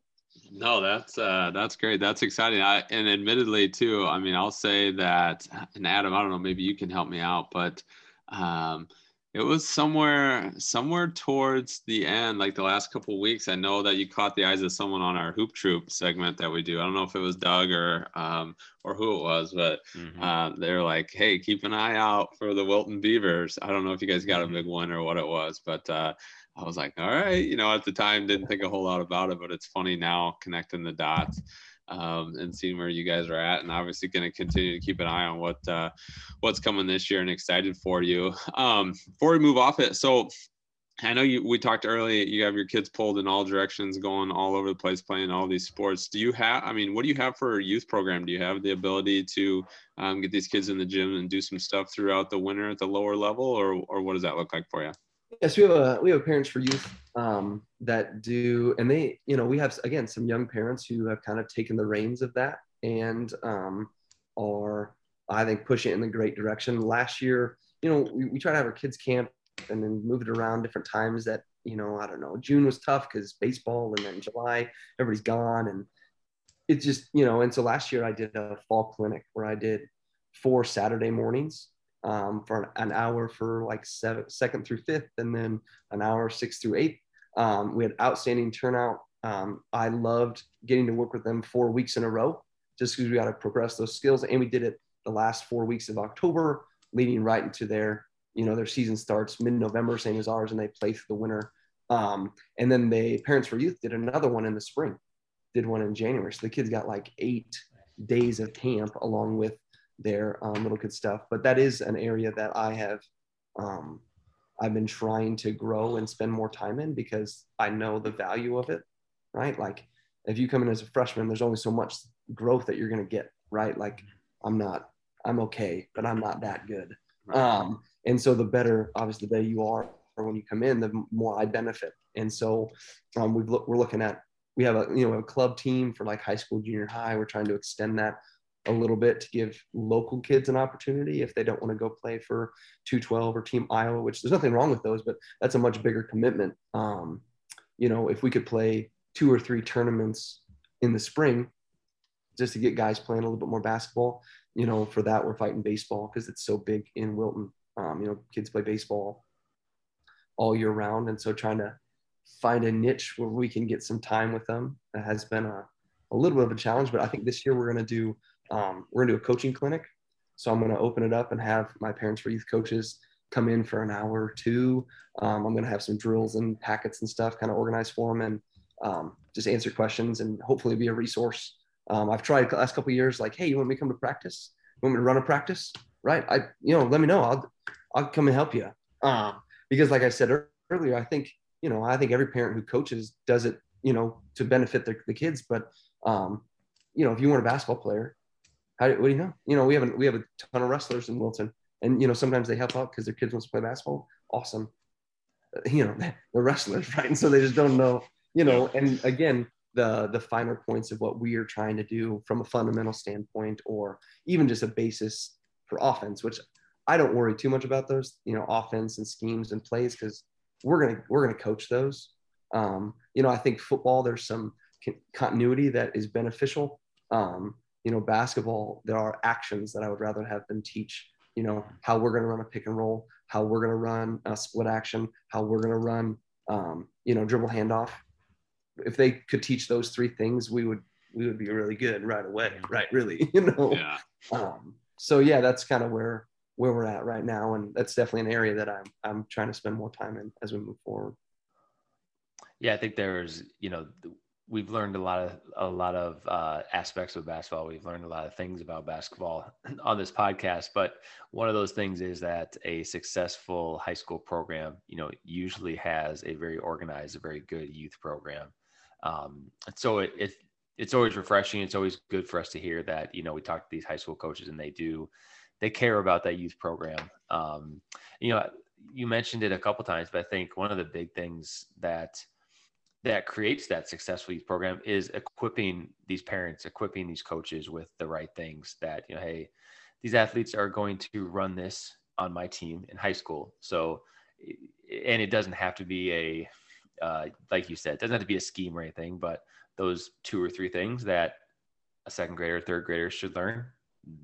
no, that's uh, that's great. That's exciting. I, and admittedly, too, I mean, I'll say that, and Adam, I don't know, maybe you can help me out, but um, it was somewhere somewhere towards the end, like the last couple weeks. I know that you caught the eyes of someone on our Hoop Troop segment that we do. I don't know if it was Doug or um, or who it was, but mm-hmm. uh, they're like, "Hey, keep an eye out for the Wilton Beavers." I don't know if you guys got a mm-hmm. big one or what it was, but uh, I was like, all right, you know, at the time didn't think a whole lot about it, but it's funny now connecting the dots um, and seeing where you guys are at, and obviously going to continue to keep an eye on what uh, what's coming this year, and excited for you. Um, before we move off it, so I know you we talked earlier. You have your kids pulled in all directions, going all over the place, playing all these sports. Do you have? I mean, what do you have for a youth program? Do you have the ability to um, get these kids in the gym and do some stuff throughout the winter at the lower level, or or what does that look like for you? Yes, we have a we have parents for youth um, that do, and they, you know, we have again some young parents who have kind of taken the reins of that and um, are, I think, pushing it in the great direction. Last year, you know, we, we try to have our kids camp and then move it around different times. That you know, I don't know, June was tough because baseball, and then July everybody's gone, and it's just you know. And so last year I did a fall clinic where I did four Saturday mornings um, for an hour for like seven, second through fifth, and then an hour six through eighth. Um, we had outstanding turnout. Um, I loved getting to work with them four weeks in a row, just because we got to progress those skills. And we did it the last four weeks of October, leading right into their, you know, their season starts mid-November, same as ours, and they play through the winter. Um, and then the Parents for Youth did another one in the spring, did one in January. So the kids got like eight days of camp along with their um, little kid stuff. But that is an area that I have um, I've been trying to grow and spend more time in because I know the value of it, right? Like if you come in as a freshman, there's only so much growth that you're going to get, right? Like I'm not, I'm okay, but I'm not that good. Um, and so the better, obviously, the better you are when you come in, the more I benefit. And so um, we've look, we're looking at, we have a, you know, a club team for like high school, junior high. We're trying to extend that a little bit to give local kids an opportunity if they don't want to go play for 212 or Team Iowa, which there's nothing wrong with those, but that's a much bigger commitment. Um, you know, if we could play two or three tournaments in the spring just to get guys playing a little bit more basketball, you know, for that we're fighting baseball because it's so big in Wilton. Um, you know, kids play baseball all year round. And so trying to find a niche where we can get some time with them has been a, a little bit of a challenge, but I think this year we're going to do um, we're gonna do a coaching clinic. So I'm gonna open it up and have my parents for youth coaches come in for an hour or two. Um, I'm gonna have some drills and packets and stuff kind of organized for them and um, just answer questions and hopefully be a resource. Um, I've tried the last couple years, like, hey, you want me to come to practice? You want me to run a practice? Right? I, you know, let me know. I'll, I'll come and help you. Um, because, like I said earlier, I think, you know, I think every parent who coaches does it, you know, to benefit the, the kids. But, um, you know, if you want a basketball player, how, what do you know? You know, we have a, we have a ton of wrestlers in Wilton, and you know sometimes they help out because their kids want to play basketball. Awesome, uh, you know they're wrestlers, right? And so they just don't know, you know. And again, the the finer points of what we are trying to do from a fundamental standpoint, or even just a basis for offense, which I don't worry too much about those, you know, offense and schemes and plays because we're gonna we're gonna coach those. Um, you know, I think football there's some continuity that is beneficial. Um, you know, basketball, there are actions that I would rather have them teach, you know, how we're going to run a pick and roll, how we're going to run a split action, how we're going to run, um, you know, dribble handoff. If they could teach those three things, we would we would be really good right away, right? Really, you know. Yeah. Um, so yeah, that's kind of where where we're at right now, and that's definitely an area that I'm I'm trying to spend more time in as we move forward. Yeah, I think there's, you know, we've learned a lot of a lot of uh, aspects of basketball. We've learned a lot of things about basketball on this podcast. But one of those things is that a successful high school program, you know, usually has a very organized, a very good youth program. Um, so it, it it's always refreshing. It's always good for us to hear that. You know, we talk to these high school coaches, and they do they care about that youth program. Um, you know, you mentioned it a couple times, but I think one of the big things that that creates that successful youth program is equipping these parents, equipping these coaches with the right things that, you know, hey, these athletes are going to run this on my team in high school. So, and it doesn't have to be a, uh, like you said, it doesn't have to be a scheme or anything, but those two or three things that a second grader, third grader should learn,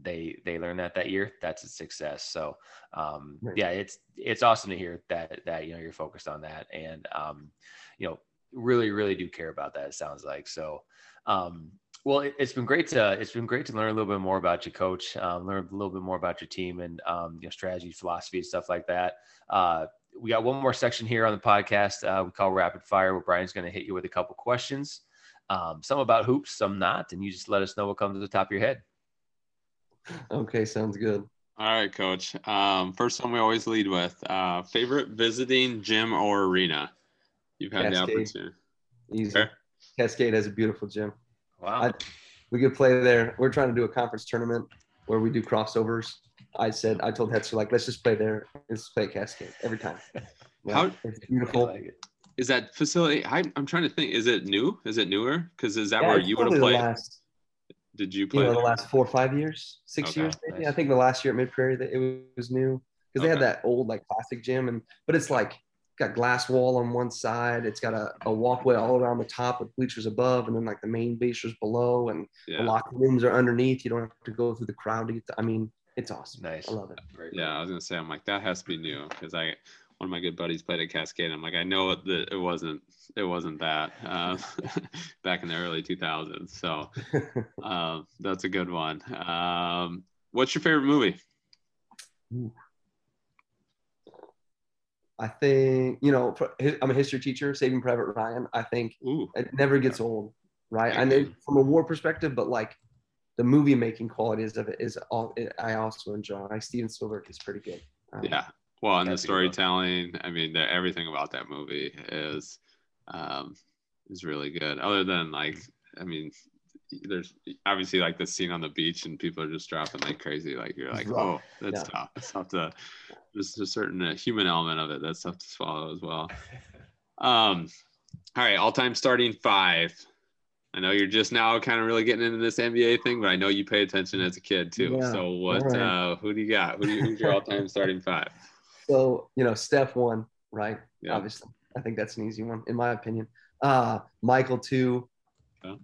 they they learn that that year. That's a success. So, um, yeah, it's it's awesome to hear that that you know you're focused on that, and um, you know really really do care about that it sounds like. So um, well it, has been great to it's been great to learn a little bit more about you coach um, learn a little bit more about your team and um, you know strategy philosophy and stuff like that. Uh, we got one more section here on the podcast uh, we call rapid fire where brian's going to hit you with a couple questions um, some about hoops some not and you just let us know what comes to the top of your head. Okay sounds good. All right coach. Um, first one we always lead with uh, favorite visiting gym or arena You've had Cascade. the opportunity. Easy. Fair. Cascade has a beautiful gym. Wow. I, we could play there. We're trying to do a conference tournament where we do crossovers. I said, I told Hetzer, like, let's just play there. Let's play Cascade every time. Yeah, How it's beautiful. Like it. Is that facility? I, am trying to think. Is it new? Is it newer? Because is that yeah, where you would have played? Last, Did you play? You know, the last four or five years, six okay, years maybe. Nice. I think the last year at Mid Prairie that it was new because they okay. had that old like classic gym, and but it's like got glass wall on one side. It's got a, a walkway all around the top with bleachers above, and then like the main bleachers below, and yeah. the locker rooms are underneath. You don't have to go through the crowd to get. To, I mean, it's awesome. Nice. I love it. Yeah, I was gonna say, I'm like that has to be new because I one of my good buddies played at Cascade. I'm like, I know that it wasn't it wasn't that uh, back in the early 2000s. So uh, that's a good one. Um, what's your favorite movie? Ooh. I think you know I'm a history teacher. Saving Private Ryan. I think Ooh. it never gets old, right? I know from a war perspective, but like the movie making qualities of it is all. It, I also enjoy. Like Steven Spielberg is pretty good. Um, yeah. Well, and the storytelling. I mean, the, everything about that movie is um, is really good. Other than like, I mean, there's obviously like the scene on the beach and people are just dropping like crazy. Like you're like, oh, that's yeah. tough. It's tough to. There's a certain uh, human element of it that's tough to swallow as well. Um, all right, all-time starting five. I know you're just now kind of really getting into this NBA thing, but I know you pay attention as a kid too. Yeah. So what? Right. Uh, who do you got? Who do you, who's your all-time starting five? So you know, Steph one, right? Yeah. Obviously, I think that's an easy one in my opinion. Uh, Michael two. Yeah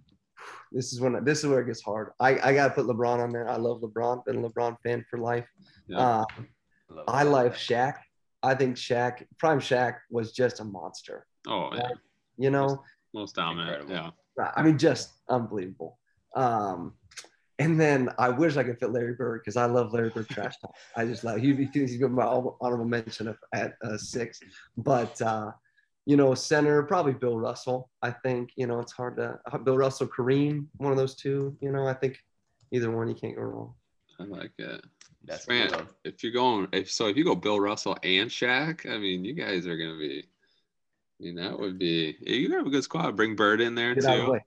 this is when this is where it gets hard. I, I gotta put LeBron on there. I love LeBron. Been a LeBron fan for life. Yeah. Uh, I love Shaq. I think Shaq, prime Shaq, was just a monster. Oh yeah. You know, most, most dominant. Incredible. Yeah. I mean, just unbelievable. Um, and then I wish I could fit Larry Bird because I love Larry Bird trash talk. I just love he, he's been my honorable mention at uh, six. But uh, you know, a center, probably Bill Russell. I think, you know, it's hard to uh, Bill Russell, Kareem, one of those two. You know, I think either one you can't go wrong. I like it. That's man. Cool. If you're going, if so, if you go Bill Russell and Shaq, I mean, you guys are gonna be. I mean, that would be you have a good squad. Bring Bird in there Get too.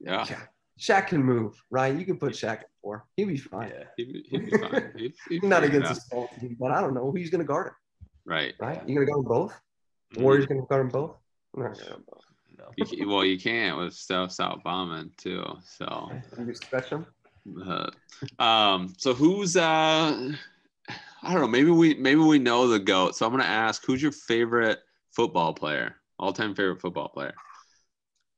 Yeah. Shaq, Shaq can move, right? You can put Shaq at four. He'd be fine. Yeah, he'd be, he'd be fine. He'd, he'd Not against the team, but I don't know who's gonna guard him. Right. Right. You're gonna go both? Warriors gonna guard them both? No. You, well, you can't with South South bombing too. So. You stretch them. Uh, um. So who's uh? I don't know. Maybe we maybe we know the goat. So I'm gonna ask, who's your favorite football player? All time favorite football player.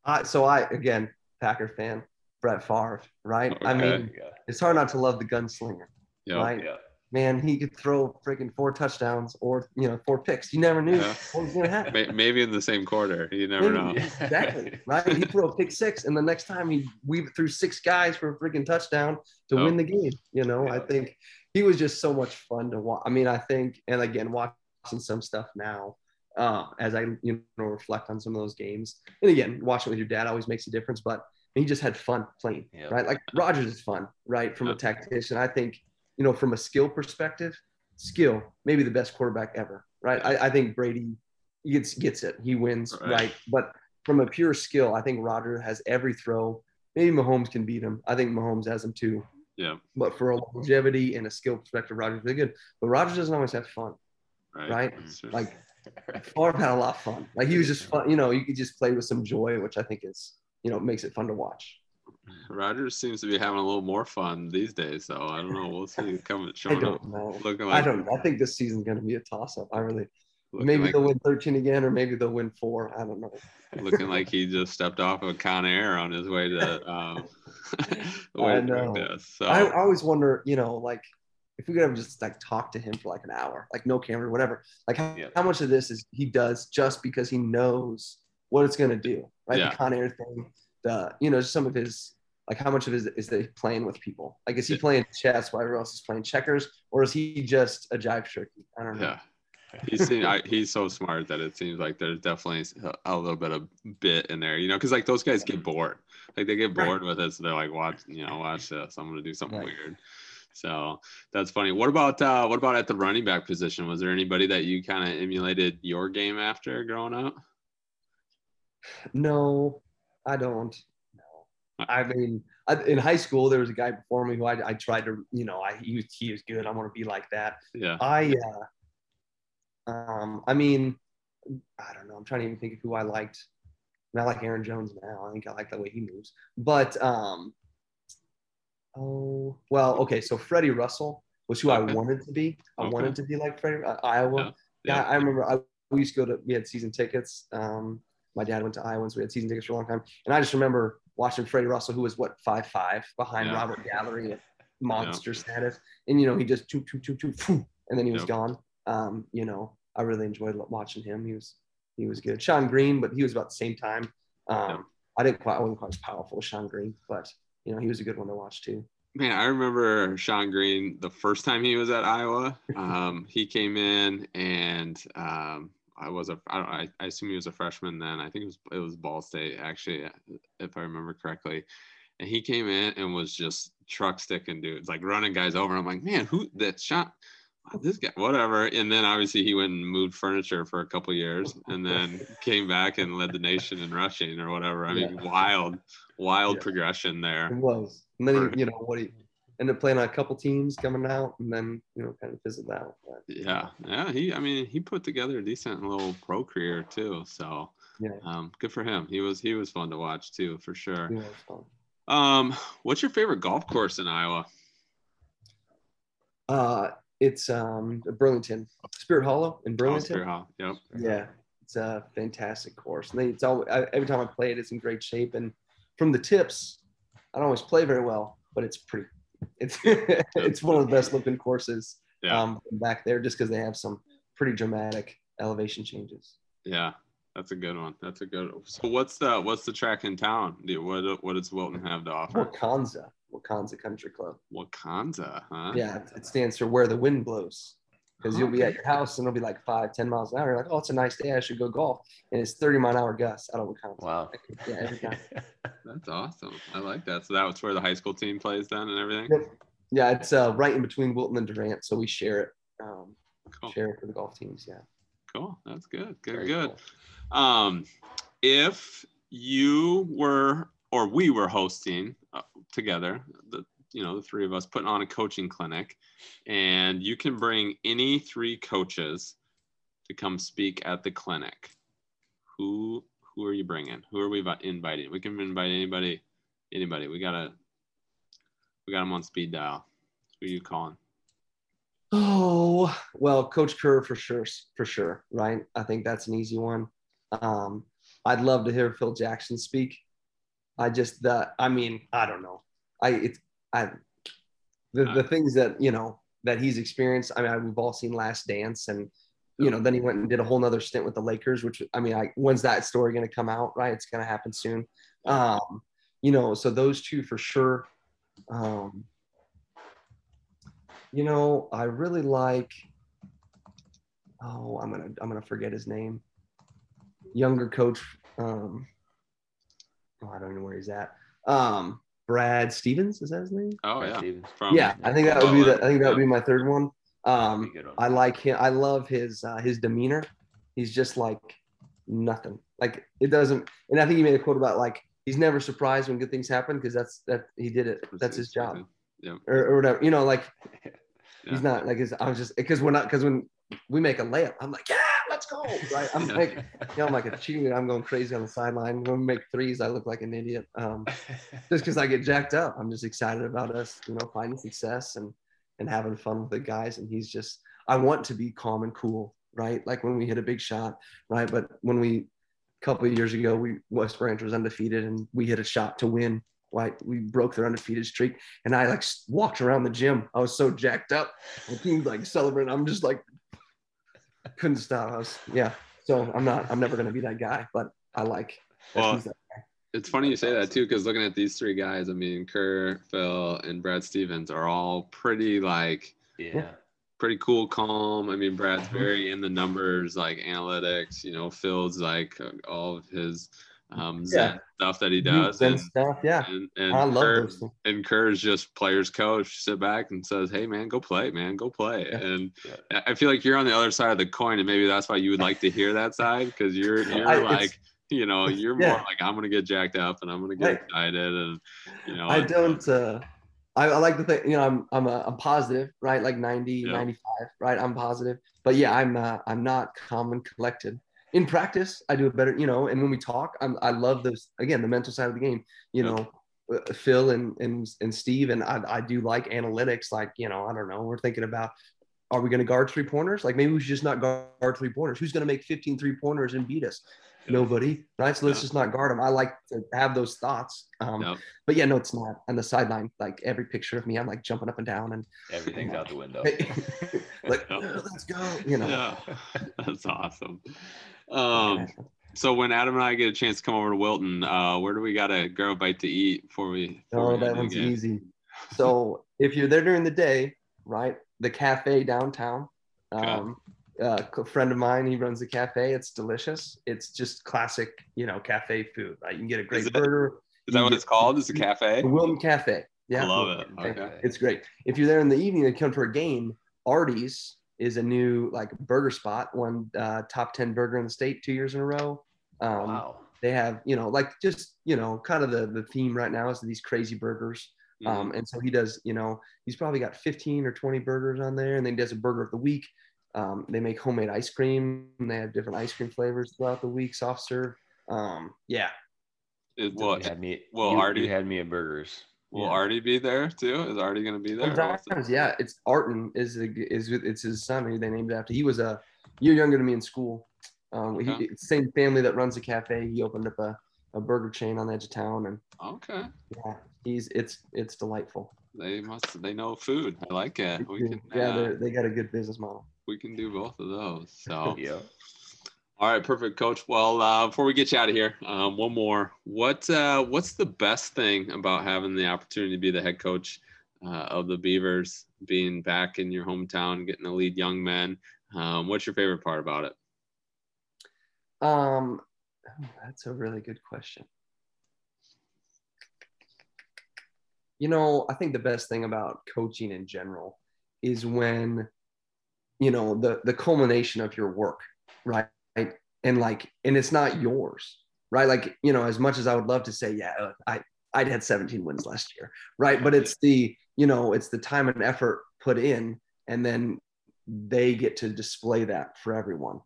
Uh, so I again Packer fan, Brett Favre. Right. Okay. I mean, yeah. it's hard not to love the gunslinger. Yep. Right. Yeah man, he could throw freaking four touchdowns or you know four picks. You never knew Yeah. what was going to happen. Maybe in the same quarter. You never know. Exactly. Right. He threw a pick six, and the next time he weaved through six guys for a freaking touchdown to Oh. win the game. You know, I think he was just so much fun to watch. I mean, I think, and again, watching some stuff now, uh, as I you know reflect on some of those games, and again, watching with your dad always makes a difference. But he just had fun playing, Yeah. right? Like Rodgers is fun, right? From a tactician, I think, you know, from a skill perspective, skill maybe the best quarterback ever, right? I, I think Brady gets gets it, he wins, Right. right? But from a pure skill, I think Roger has every throw. Maybe Mahomes can beat him. I think Mahomes has him too. Yeah. But for a longevity and a skill perspective, Rodgers really good. But Rodgers doesn't always have fun, Right. right? That's true. Like Favre had a lot of fun. Like he was just fun. You know, you could just play with some joy, which I think is, you know, makes it fun to watch. Rodgers seems to be having a little more fun these days. So I don't know. We'll see. Coming, I showing up, don't know. looking I don't. I think this season's going to be a toss-up. I really. Maybe like, they'll win 13 again, or maybe they'll win four. I don't know. looking like he just stepped off of Con Air on his way to. Um, way I know. test. So I, I always wonder, you know, like if we could ever just like talk to him for like an hour, like no camera, whatever. Like how, Yeah. how much of this is he does just because he knows what it's going to do, right? Yeah. The Con Air thing, you know, some of his like how much of his is they playing with people? Like is he playing chess while everyone else is playing checkers, or is he just a jive turkey? I don't know. yeah. He's seen, I, he's so smart that it seems like there's definitely a, a little bit of bit in there, you know, because like those guys get bored, like they get Right. bored with it, so they're like, watch, you know, watch this. I'm gonna do something Right. weird. So that's funny. What about uh, what about at the running back position? Was there anybody that you kind of emulated your game after growing up? No, I don't. No, I mean, I, in high school there was a guy before me who I, I tried to, you know, I he was, he was good. I want to be like that. Yeah. I, uh, um, I mean, I don't know. I'm trying to even think of who I liked. And I like Aaron Jones now. I think I like the way he moves. But, um, oh, well, okay. So Freddie Russell was who Okay. I wanted to be. I Okay. wanted to be like Freddie, uh, Iowa. Yeah. Yeah, I remember. I we used to go to. We had season tickets. Um, my dad went to Iowa, so we had season tickets for a long time. And I just remember watching Freddie Russell, who was what five five behind Yeah. Robert Gallery at monster status, and you know he just choo choo choo, phew, and then he was Yep. gone. Um, you know, I really enjoyed watching him. He was he was good. Shonn Greene, but he was about the same time. Um, Yep. I didn't quite. I wasn't quite as powerful as Shonn Greene, but you know he was a good one to watch too. Man, I remember Shonn Greene the first time he was at Iowa. Um, he came in and um, I was a I, don't, I, I assume he was a freshman then. I think it was it was Ball State actually, if I remember correctly. And he came in and was just truck sticking dudes, like running guys over. I'm like, man, who that shot? This guy, whatever. And then obviously he went and moved furniture for a couple years, and then came back and led the nation in rushing or whatever. I mean, wild, wild Yeah. progression there. It was, and then he, you know what he ended up playing on a couple teams coming out, and then you know kind of fizzled out. But, Yeah, yeah. He, I mean, he put together a decent little pro career too. So, yeah, um, good for him. He was, he was fun to watch too, for sure. fun. Um, what's your favorite golf course in Iowa? Uh, it's um Burlington, Spirit Hollow in Oh, Burlington. Spirit Hall. Yep. Yeah, it's a fantastic course. And they, it's all I, every time I play it, it's in great shape. And from the tips, I don't always play very well, but it's pretty. It's it's one of the best looking courses Yeah. um, back there, just because they have some pretty dramatic elevation changes. Yeah. That's a good one. That's a good. One. So what's the what's the track in town? What what does Wilton have to offer? Wakanza, Wakanza Country Club. Wakanza, huh? Yeah, it stands for where the wind blows. Because you'll be at your house and it'll be like five, 10 miles an hour. You're like, oh, it's a nice day. I should go golf. And it's 30 mile an hour gusts out of Wakanza. Wow. Yeah, every time. That's awesome. I like that. So that was where the high school team plays then and everything. Yeah, it's uh, right in between Wilton and Durant. So we share it. Um, Cool. Share it for the golf teams. Yeah. Cool. That's good. Good. Very good. cool. Um, if you were or we were hosting uh, together, the you know the three of us putting on a coaching clinic, and you can bring any three coaches to come speak at the clinic. Who who are you bringing? Who are we inviting? We can invite anybody. Anybody. We gotta. We got them on speed dial. Who are you calling? Oh, well, Coach Kerr for sure. For sure. Right. I think that's an easy one. Um, I'd love to hear Phil Jackson speak. I just, the, I mean, I don't know. I, it's, I, the, the things that, you know, that he's experienced. I mean, we've all seen Last Dance, and you know, then he went and did a whole nother stint with the Lakers. Which I mean, I, when's that story going to come out? Right, it's going to happen soon. Um, you know, so those two for sure. Um, you know, I really like. Oh, I'm gonna I'm gonna forget his name. Younger coach. Um, oh, I don't know where he's at. Um, Brad Stevens is that his name? Oh Brad yeah, Stevens. From- yeah, I think that would be the, I think that would be my third one. Um, one. I like him. I love his uh, his demeanor. He's just like nothing. Like it doesn't. And I think he made a quote about like he's never surprised when good things happen because that's that he did it. That's his job Yeah. or, or whatever. You know, like Yeah. he's not like his, I was just because we're not because when we make a layup, I'm like yeah, let's go. Right? I'm like you know, I'm like a cheerleader. I'm going crazy on the sideline. When we make threes, I look like an idiot. Um, just because I get jacked up. I'm just excited about us, you know, finding success and and having fun with the guys. And he's just, I want to be calm and cool, right? Like when we hit a big shot, right? But when we, a couple of years ago, we West Branch was undefeated and we hit a shot to win. Right, we broke their undefeated streak, and I like walked around the gym. I was so jacked up. The team's like celebrating. I'm just like couldn't stop. us. yeah. So I'm not. I'm never gonna be that guy, but I like. that Well, he's that It's funny you say that too, because looking at these three guys, I mean, Kerr, Phil, and Brad Stevens are all pretty like yeah. pretty cool, calm. I mean, Brad's Mm-hmm. very in the numbers, like analytics. You know, Phil's like uh, all of his um, Zen stuff that he does, Zen and, stuff. Yeah, and, and I love Kerr, and Kerr's just players coach, sit back and says, "Hey man, go play, man, go play." Yeah. And I- I feel like you're on the other side of the coin, and maybe that's why you would like to hear that side because you're you're I- like. You know, you're Yeah. more like I'm gonna get jacked up and I'm gonna get Right. excited and you know I don't. Uh, I, I like to think, you know, I'm I'm a, I'm positive, right? Like 90, Yeah. 95, right? I'm positive, but yeah, I'm uh, I'm not calm and collected. In practice, I do it better, you know. And when we talk, I'm, I love those again, the mental side of the game. You know, uh, Phil and and and Steve, and I I do like analytics. Like you know, I don't know. We're thinking about. Are we going to guard three pointers? Like maybe we should just not guard three pointers. Who's going to make 15 three pointers and beat us? Nobody, right? So let's just not guard them. I like to have those thoughts. Um, but yeah, no, it's not. On the sideline, like every picture of me, I'm like jumping up and down and Everything's out the window. like, Yeah. "Oh, let's go. You know. That's awesome. Um, so when Adam and I get a chance to come over to Wilton, uh, where do we gotta grab a bite to eat before we? before Oh, we that one's game? easy. So if you're there during the day, right, the cafe downtown. Okay. Um, uh, a friend of mine, he runs a cafe. It's delicious. It's just classic, you know, cafe food. Right, you can get a great it- burger. Is that what get- it's called? It's a cafe? The Wilton Cafe. Yeah, I love it. Cafe. Okay. It's great. If you're there in the evening and come for a game, Artie's is a new like burger spot, one uh, top 10 burger in the state two years in a row. Um, wow. They have, you know, like just, you know, kind of the, the theme right now is these crazy burgers. Mhm. Um, and so he does, you know, he's probably got 15 or 20 burgers on there and then he does a burger of the week. Um, they make homemade ice cream and they have different ice cream flavors throughout the week, soft serve. Um, yeah. Well, You had me. Well, you, Artie- you had me at burgers. Will Yeah. Artie be there too? Is Artie gonna be there? or what's it- Sometimes, yeah, it's Arton is is it's his son who they named after. He was a year younger than me in school. Um, he, same family that runs the cafe. He opened up a, a burger chain on the edge of town, and Okay. yeah, he's it's it's delightful. They must. They know food. I like it. We can. yeah, uh, they got a good business model. we can do both of those. So. Yeah. All right, perfect, Coach. Well, uh, before we get you out of here, um, one more. What uh, What's the best thing about having the opportunity to be the head coach uh, of the Beavers, being back in your hometown, getting to lead young men? Um, what's your favorite part about it? Um, that's a really good question. You know, I think the best thing about coaching in general is when, you know, the the culmination of your work, right? And like, and it's not yours, right? Like, you know, as much as I would love to say, yeah, uh, I I'd had 17 wins last year, right? But it's the, you know, it's the time and effort put in, and then they get to display that for everyone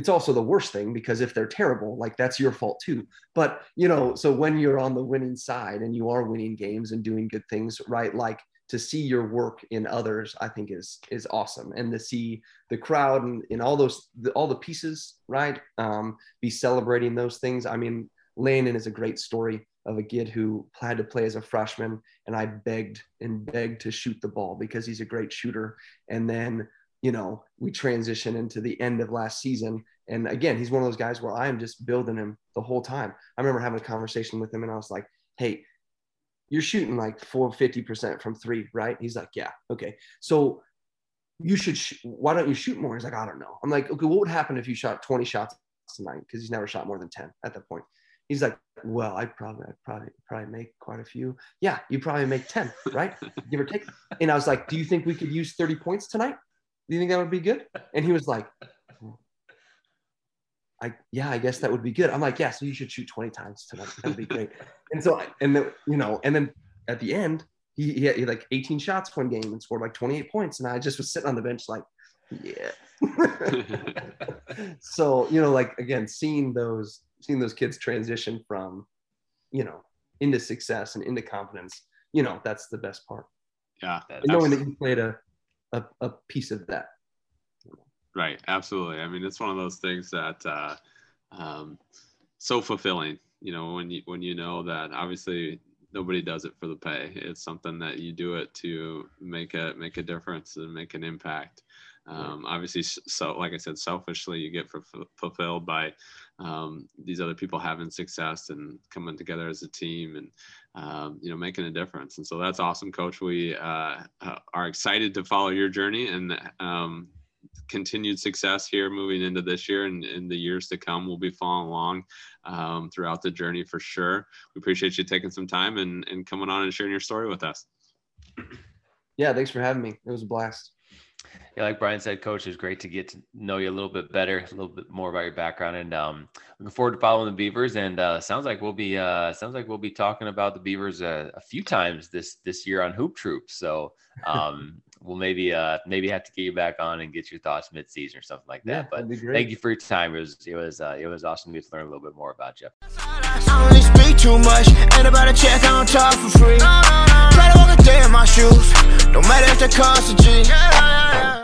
it's also the worst thing because if they're terrible, like that's your fault too. But you know, so when you're on the winning side and you are winning games and doing good things, right? Like to see your work in others, I think is is awesome, and to see the crowd and, and all those the, all the pieces, right? Um, be celebrating those things. I mean, Landon is a great story. of a kid who had to play as a freshman, and I begged and begged to shoot the ball because he's a great shooter. And then, you know, we transition into the end of last season. And again, he's one of those guys where I am just building him the whole time. I remember having a conversation with him, and I was like, "Hey, you're shooting like 450% from three, right?" He's like, "Yeah, okay." So you should. Sh- why don't you shoot more? He's like, "I don't know." I'm like, "Okay, what would happen if you shot 20 shots tonight?" Because he's never shot more than 10 at that point. He's like, well, I probably, I probably, probably make quite a few. Yeah, you probably make 10, right? Give or take. And I was like, do you think we could use 30 points tonight? Do you think that would be good? And he was like, I, yeah, I guess that would be good. I'm like, yeah, so you should shoot 20 times tonight. That would be great. and so, and then, you know, and then at the end, he, he had, he had like 18 shots one game and scored like 28 points. And I just was sitting on the bench like, yeah. so, you know, like again, seeing those seeing those kids transition from, you know, into success and into confidence, you know, that's the best part. Yeah. Knowing that you played a, a, a piece of that. Right. Absolutely. I mean, it's one of those things that, uh, um, so fulfilling, you know, when you, when you know that obviously nobody does it for the pay. It's something that you do it to make a, make a difference and make an impact. Um, obviously, so like I said, selfishly, you get fulfilled by um, these other people having success and coming together as a team and um, you know making a difference. And so that's awesome, Coach. We uh, uh are excited to follow your journey and um, continued success here moving into this year and in the years to come. We'll be following along um, throughout the journey for sure. We appreciate you taking some time and, and coming on and sharing your story with us. Yeah, thanks for having me. It was a blast yeah, like Brian said, Coach, it was great to get to know you a little bit better, a little bit more about your background, and um, looking forward to following the Beavers. And uh, sounds like we'll be uh, sounds like we'll be talking about the Beavers a, a few times this this year on Hoop Troop. So um, we'll maybe uh, maybe have to get you back on and get your thoughts mid season or something like that. Yeah, but thank you for your time. It was it was uh, it was awesome to get to learn a little bit more about you. I only speak too much, ain't about to check on talk for free. Try to walk a day in my shoes, no matter if the cost a G.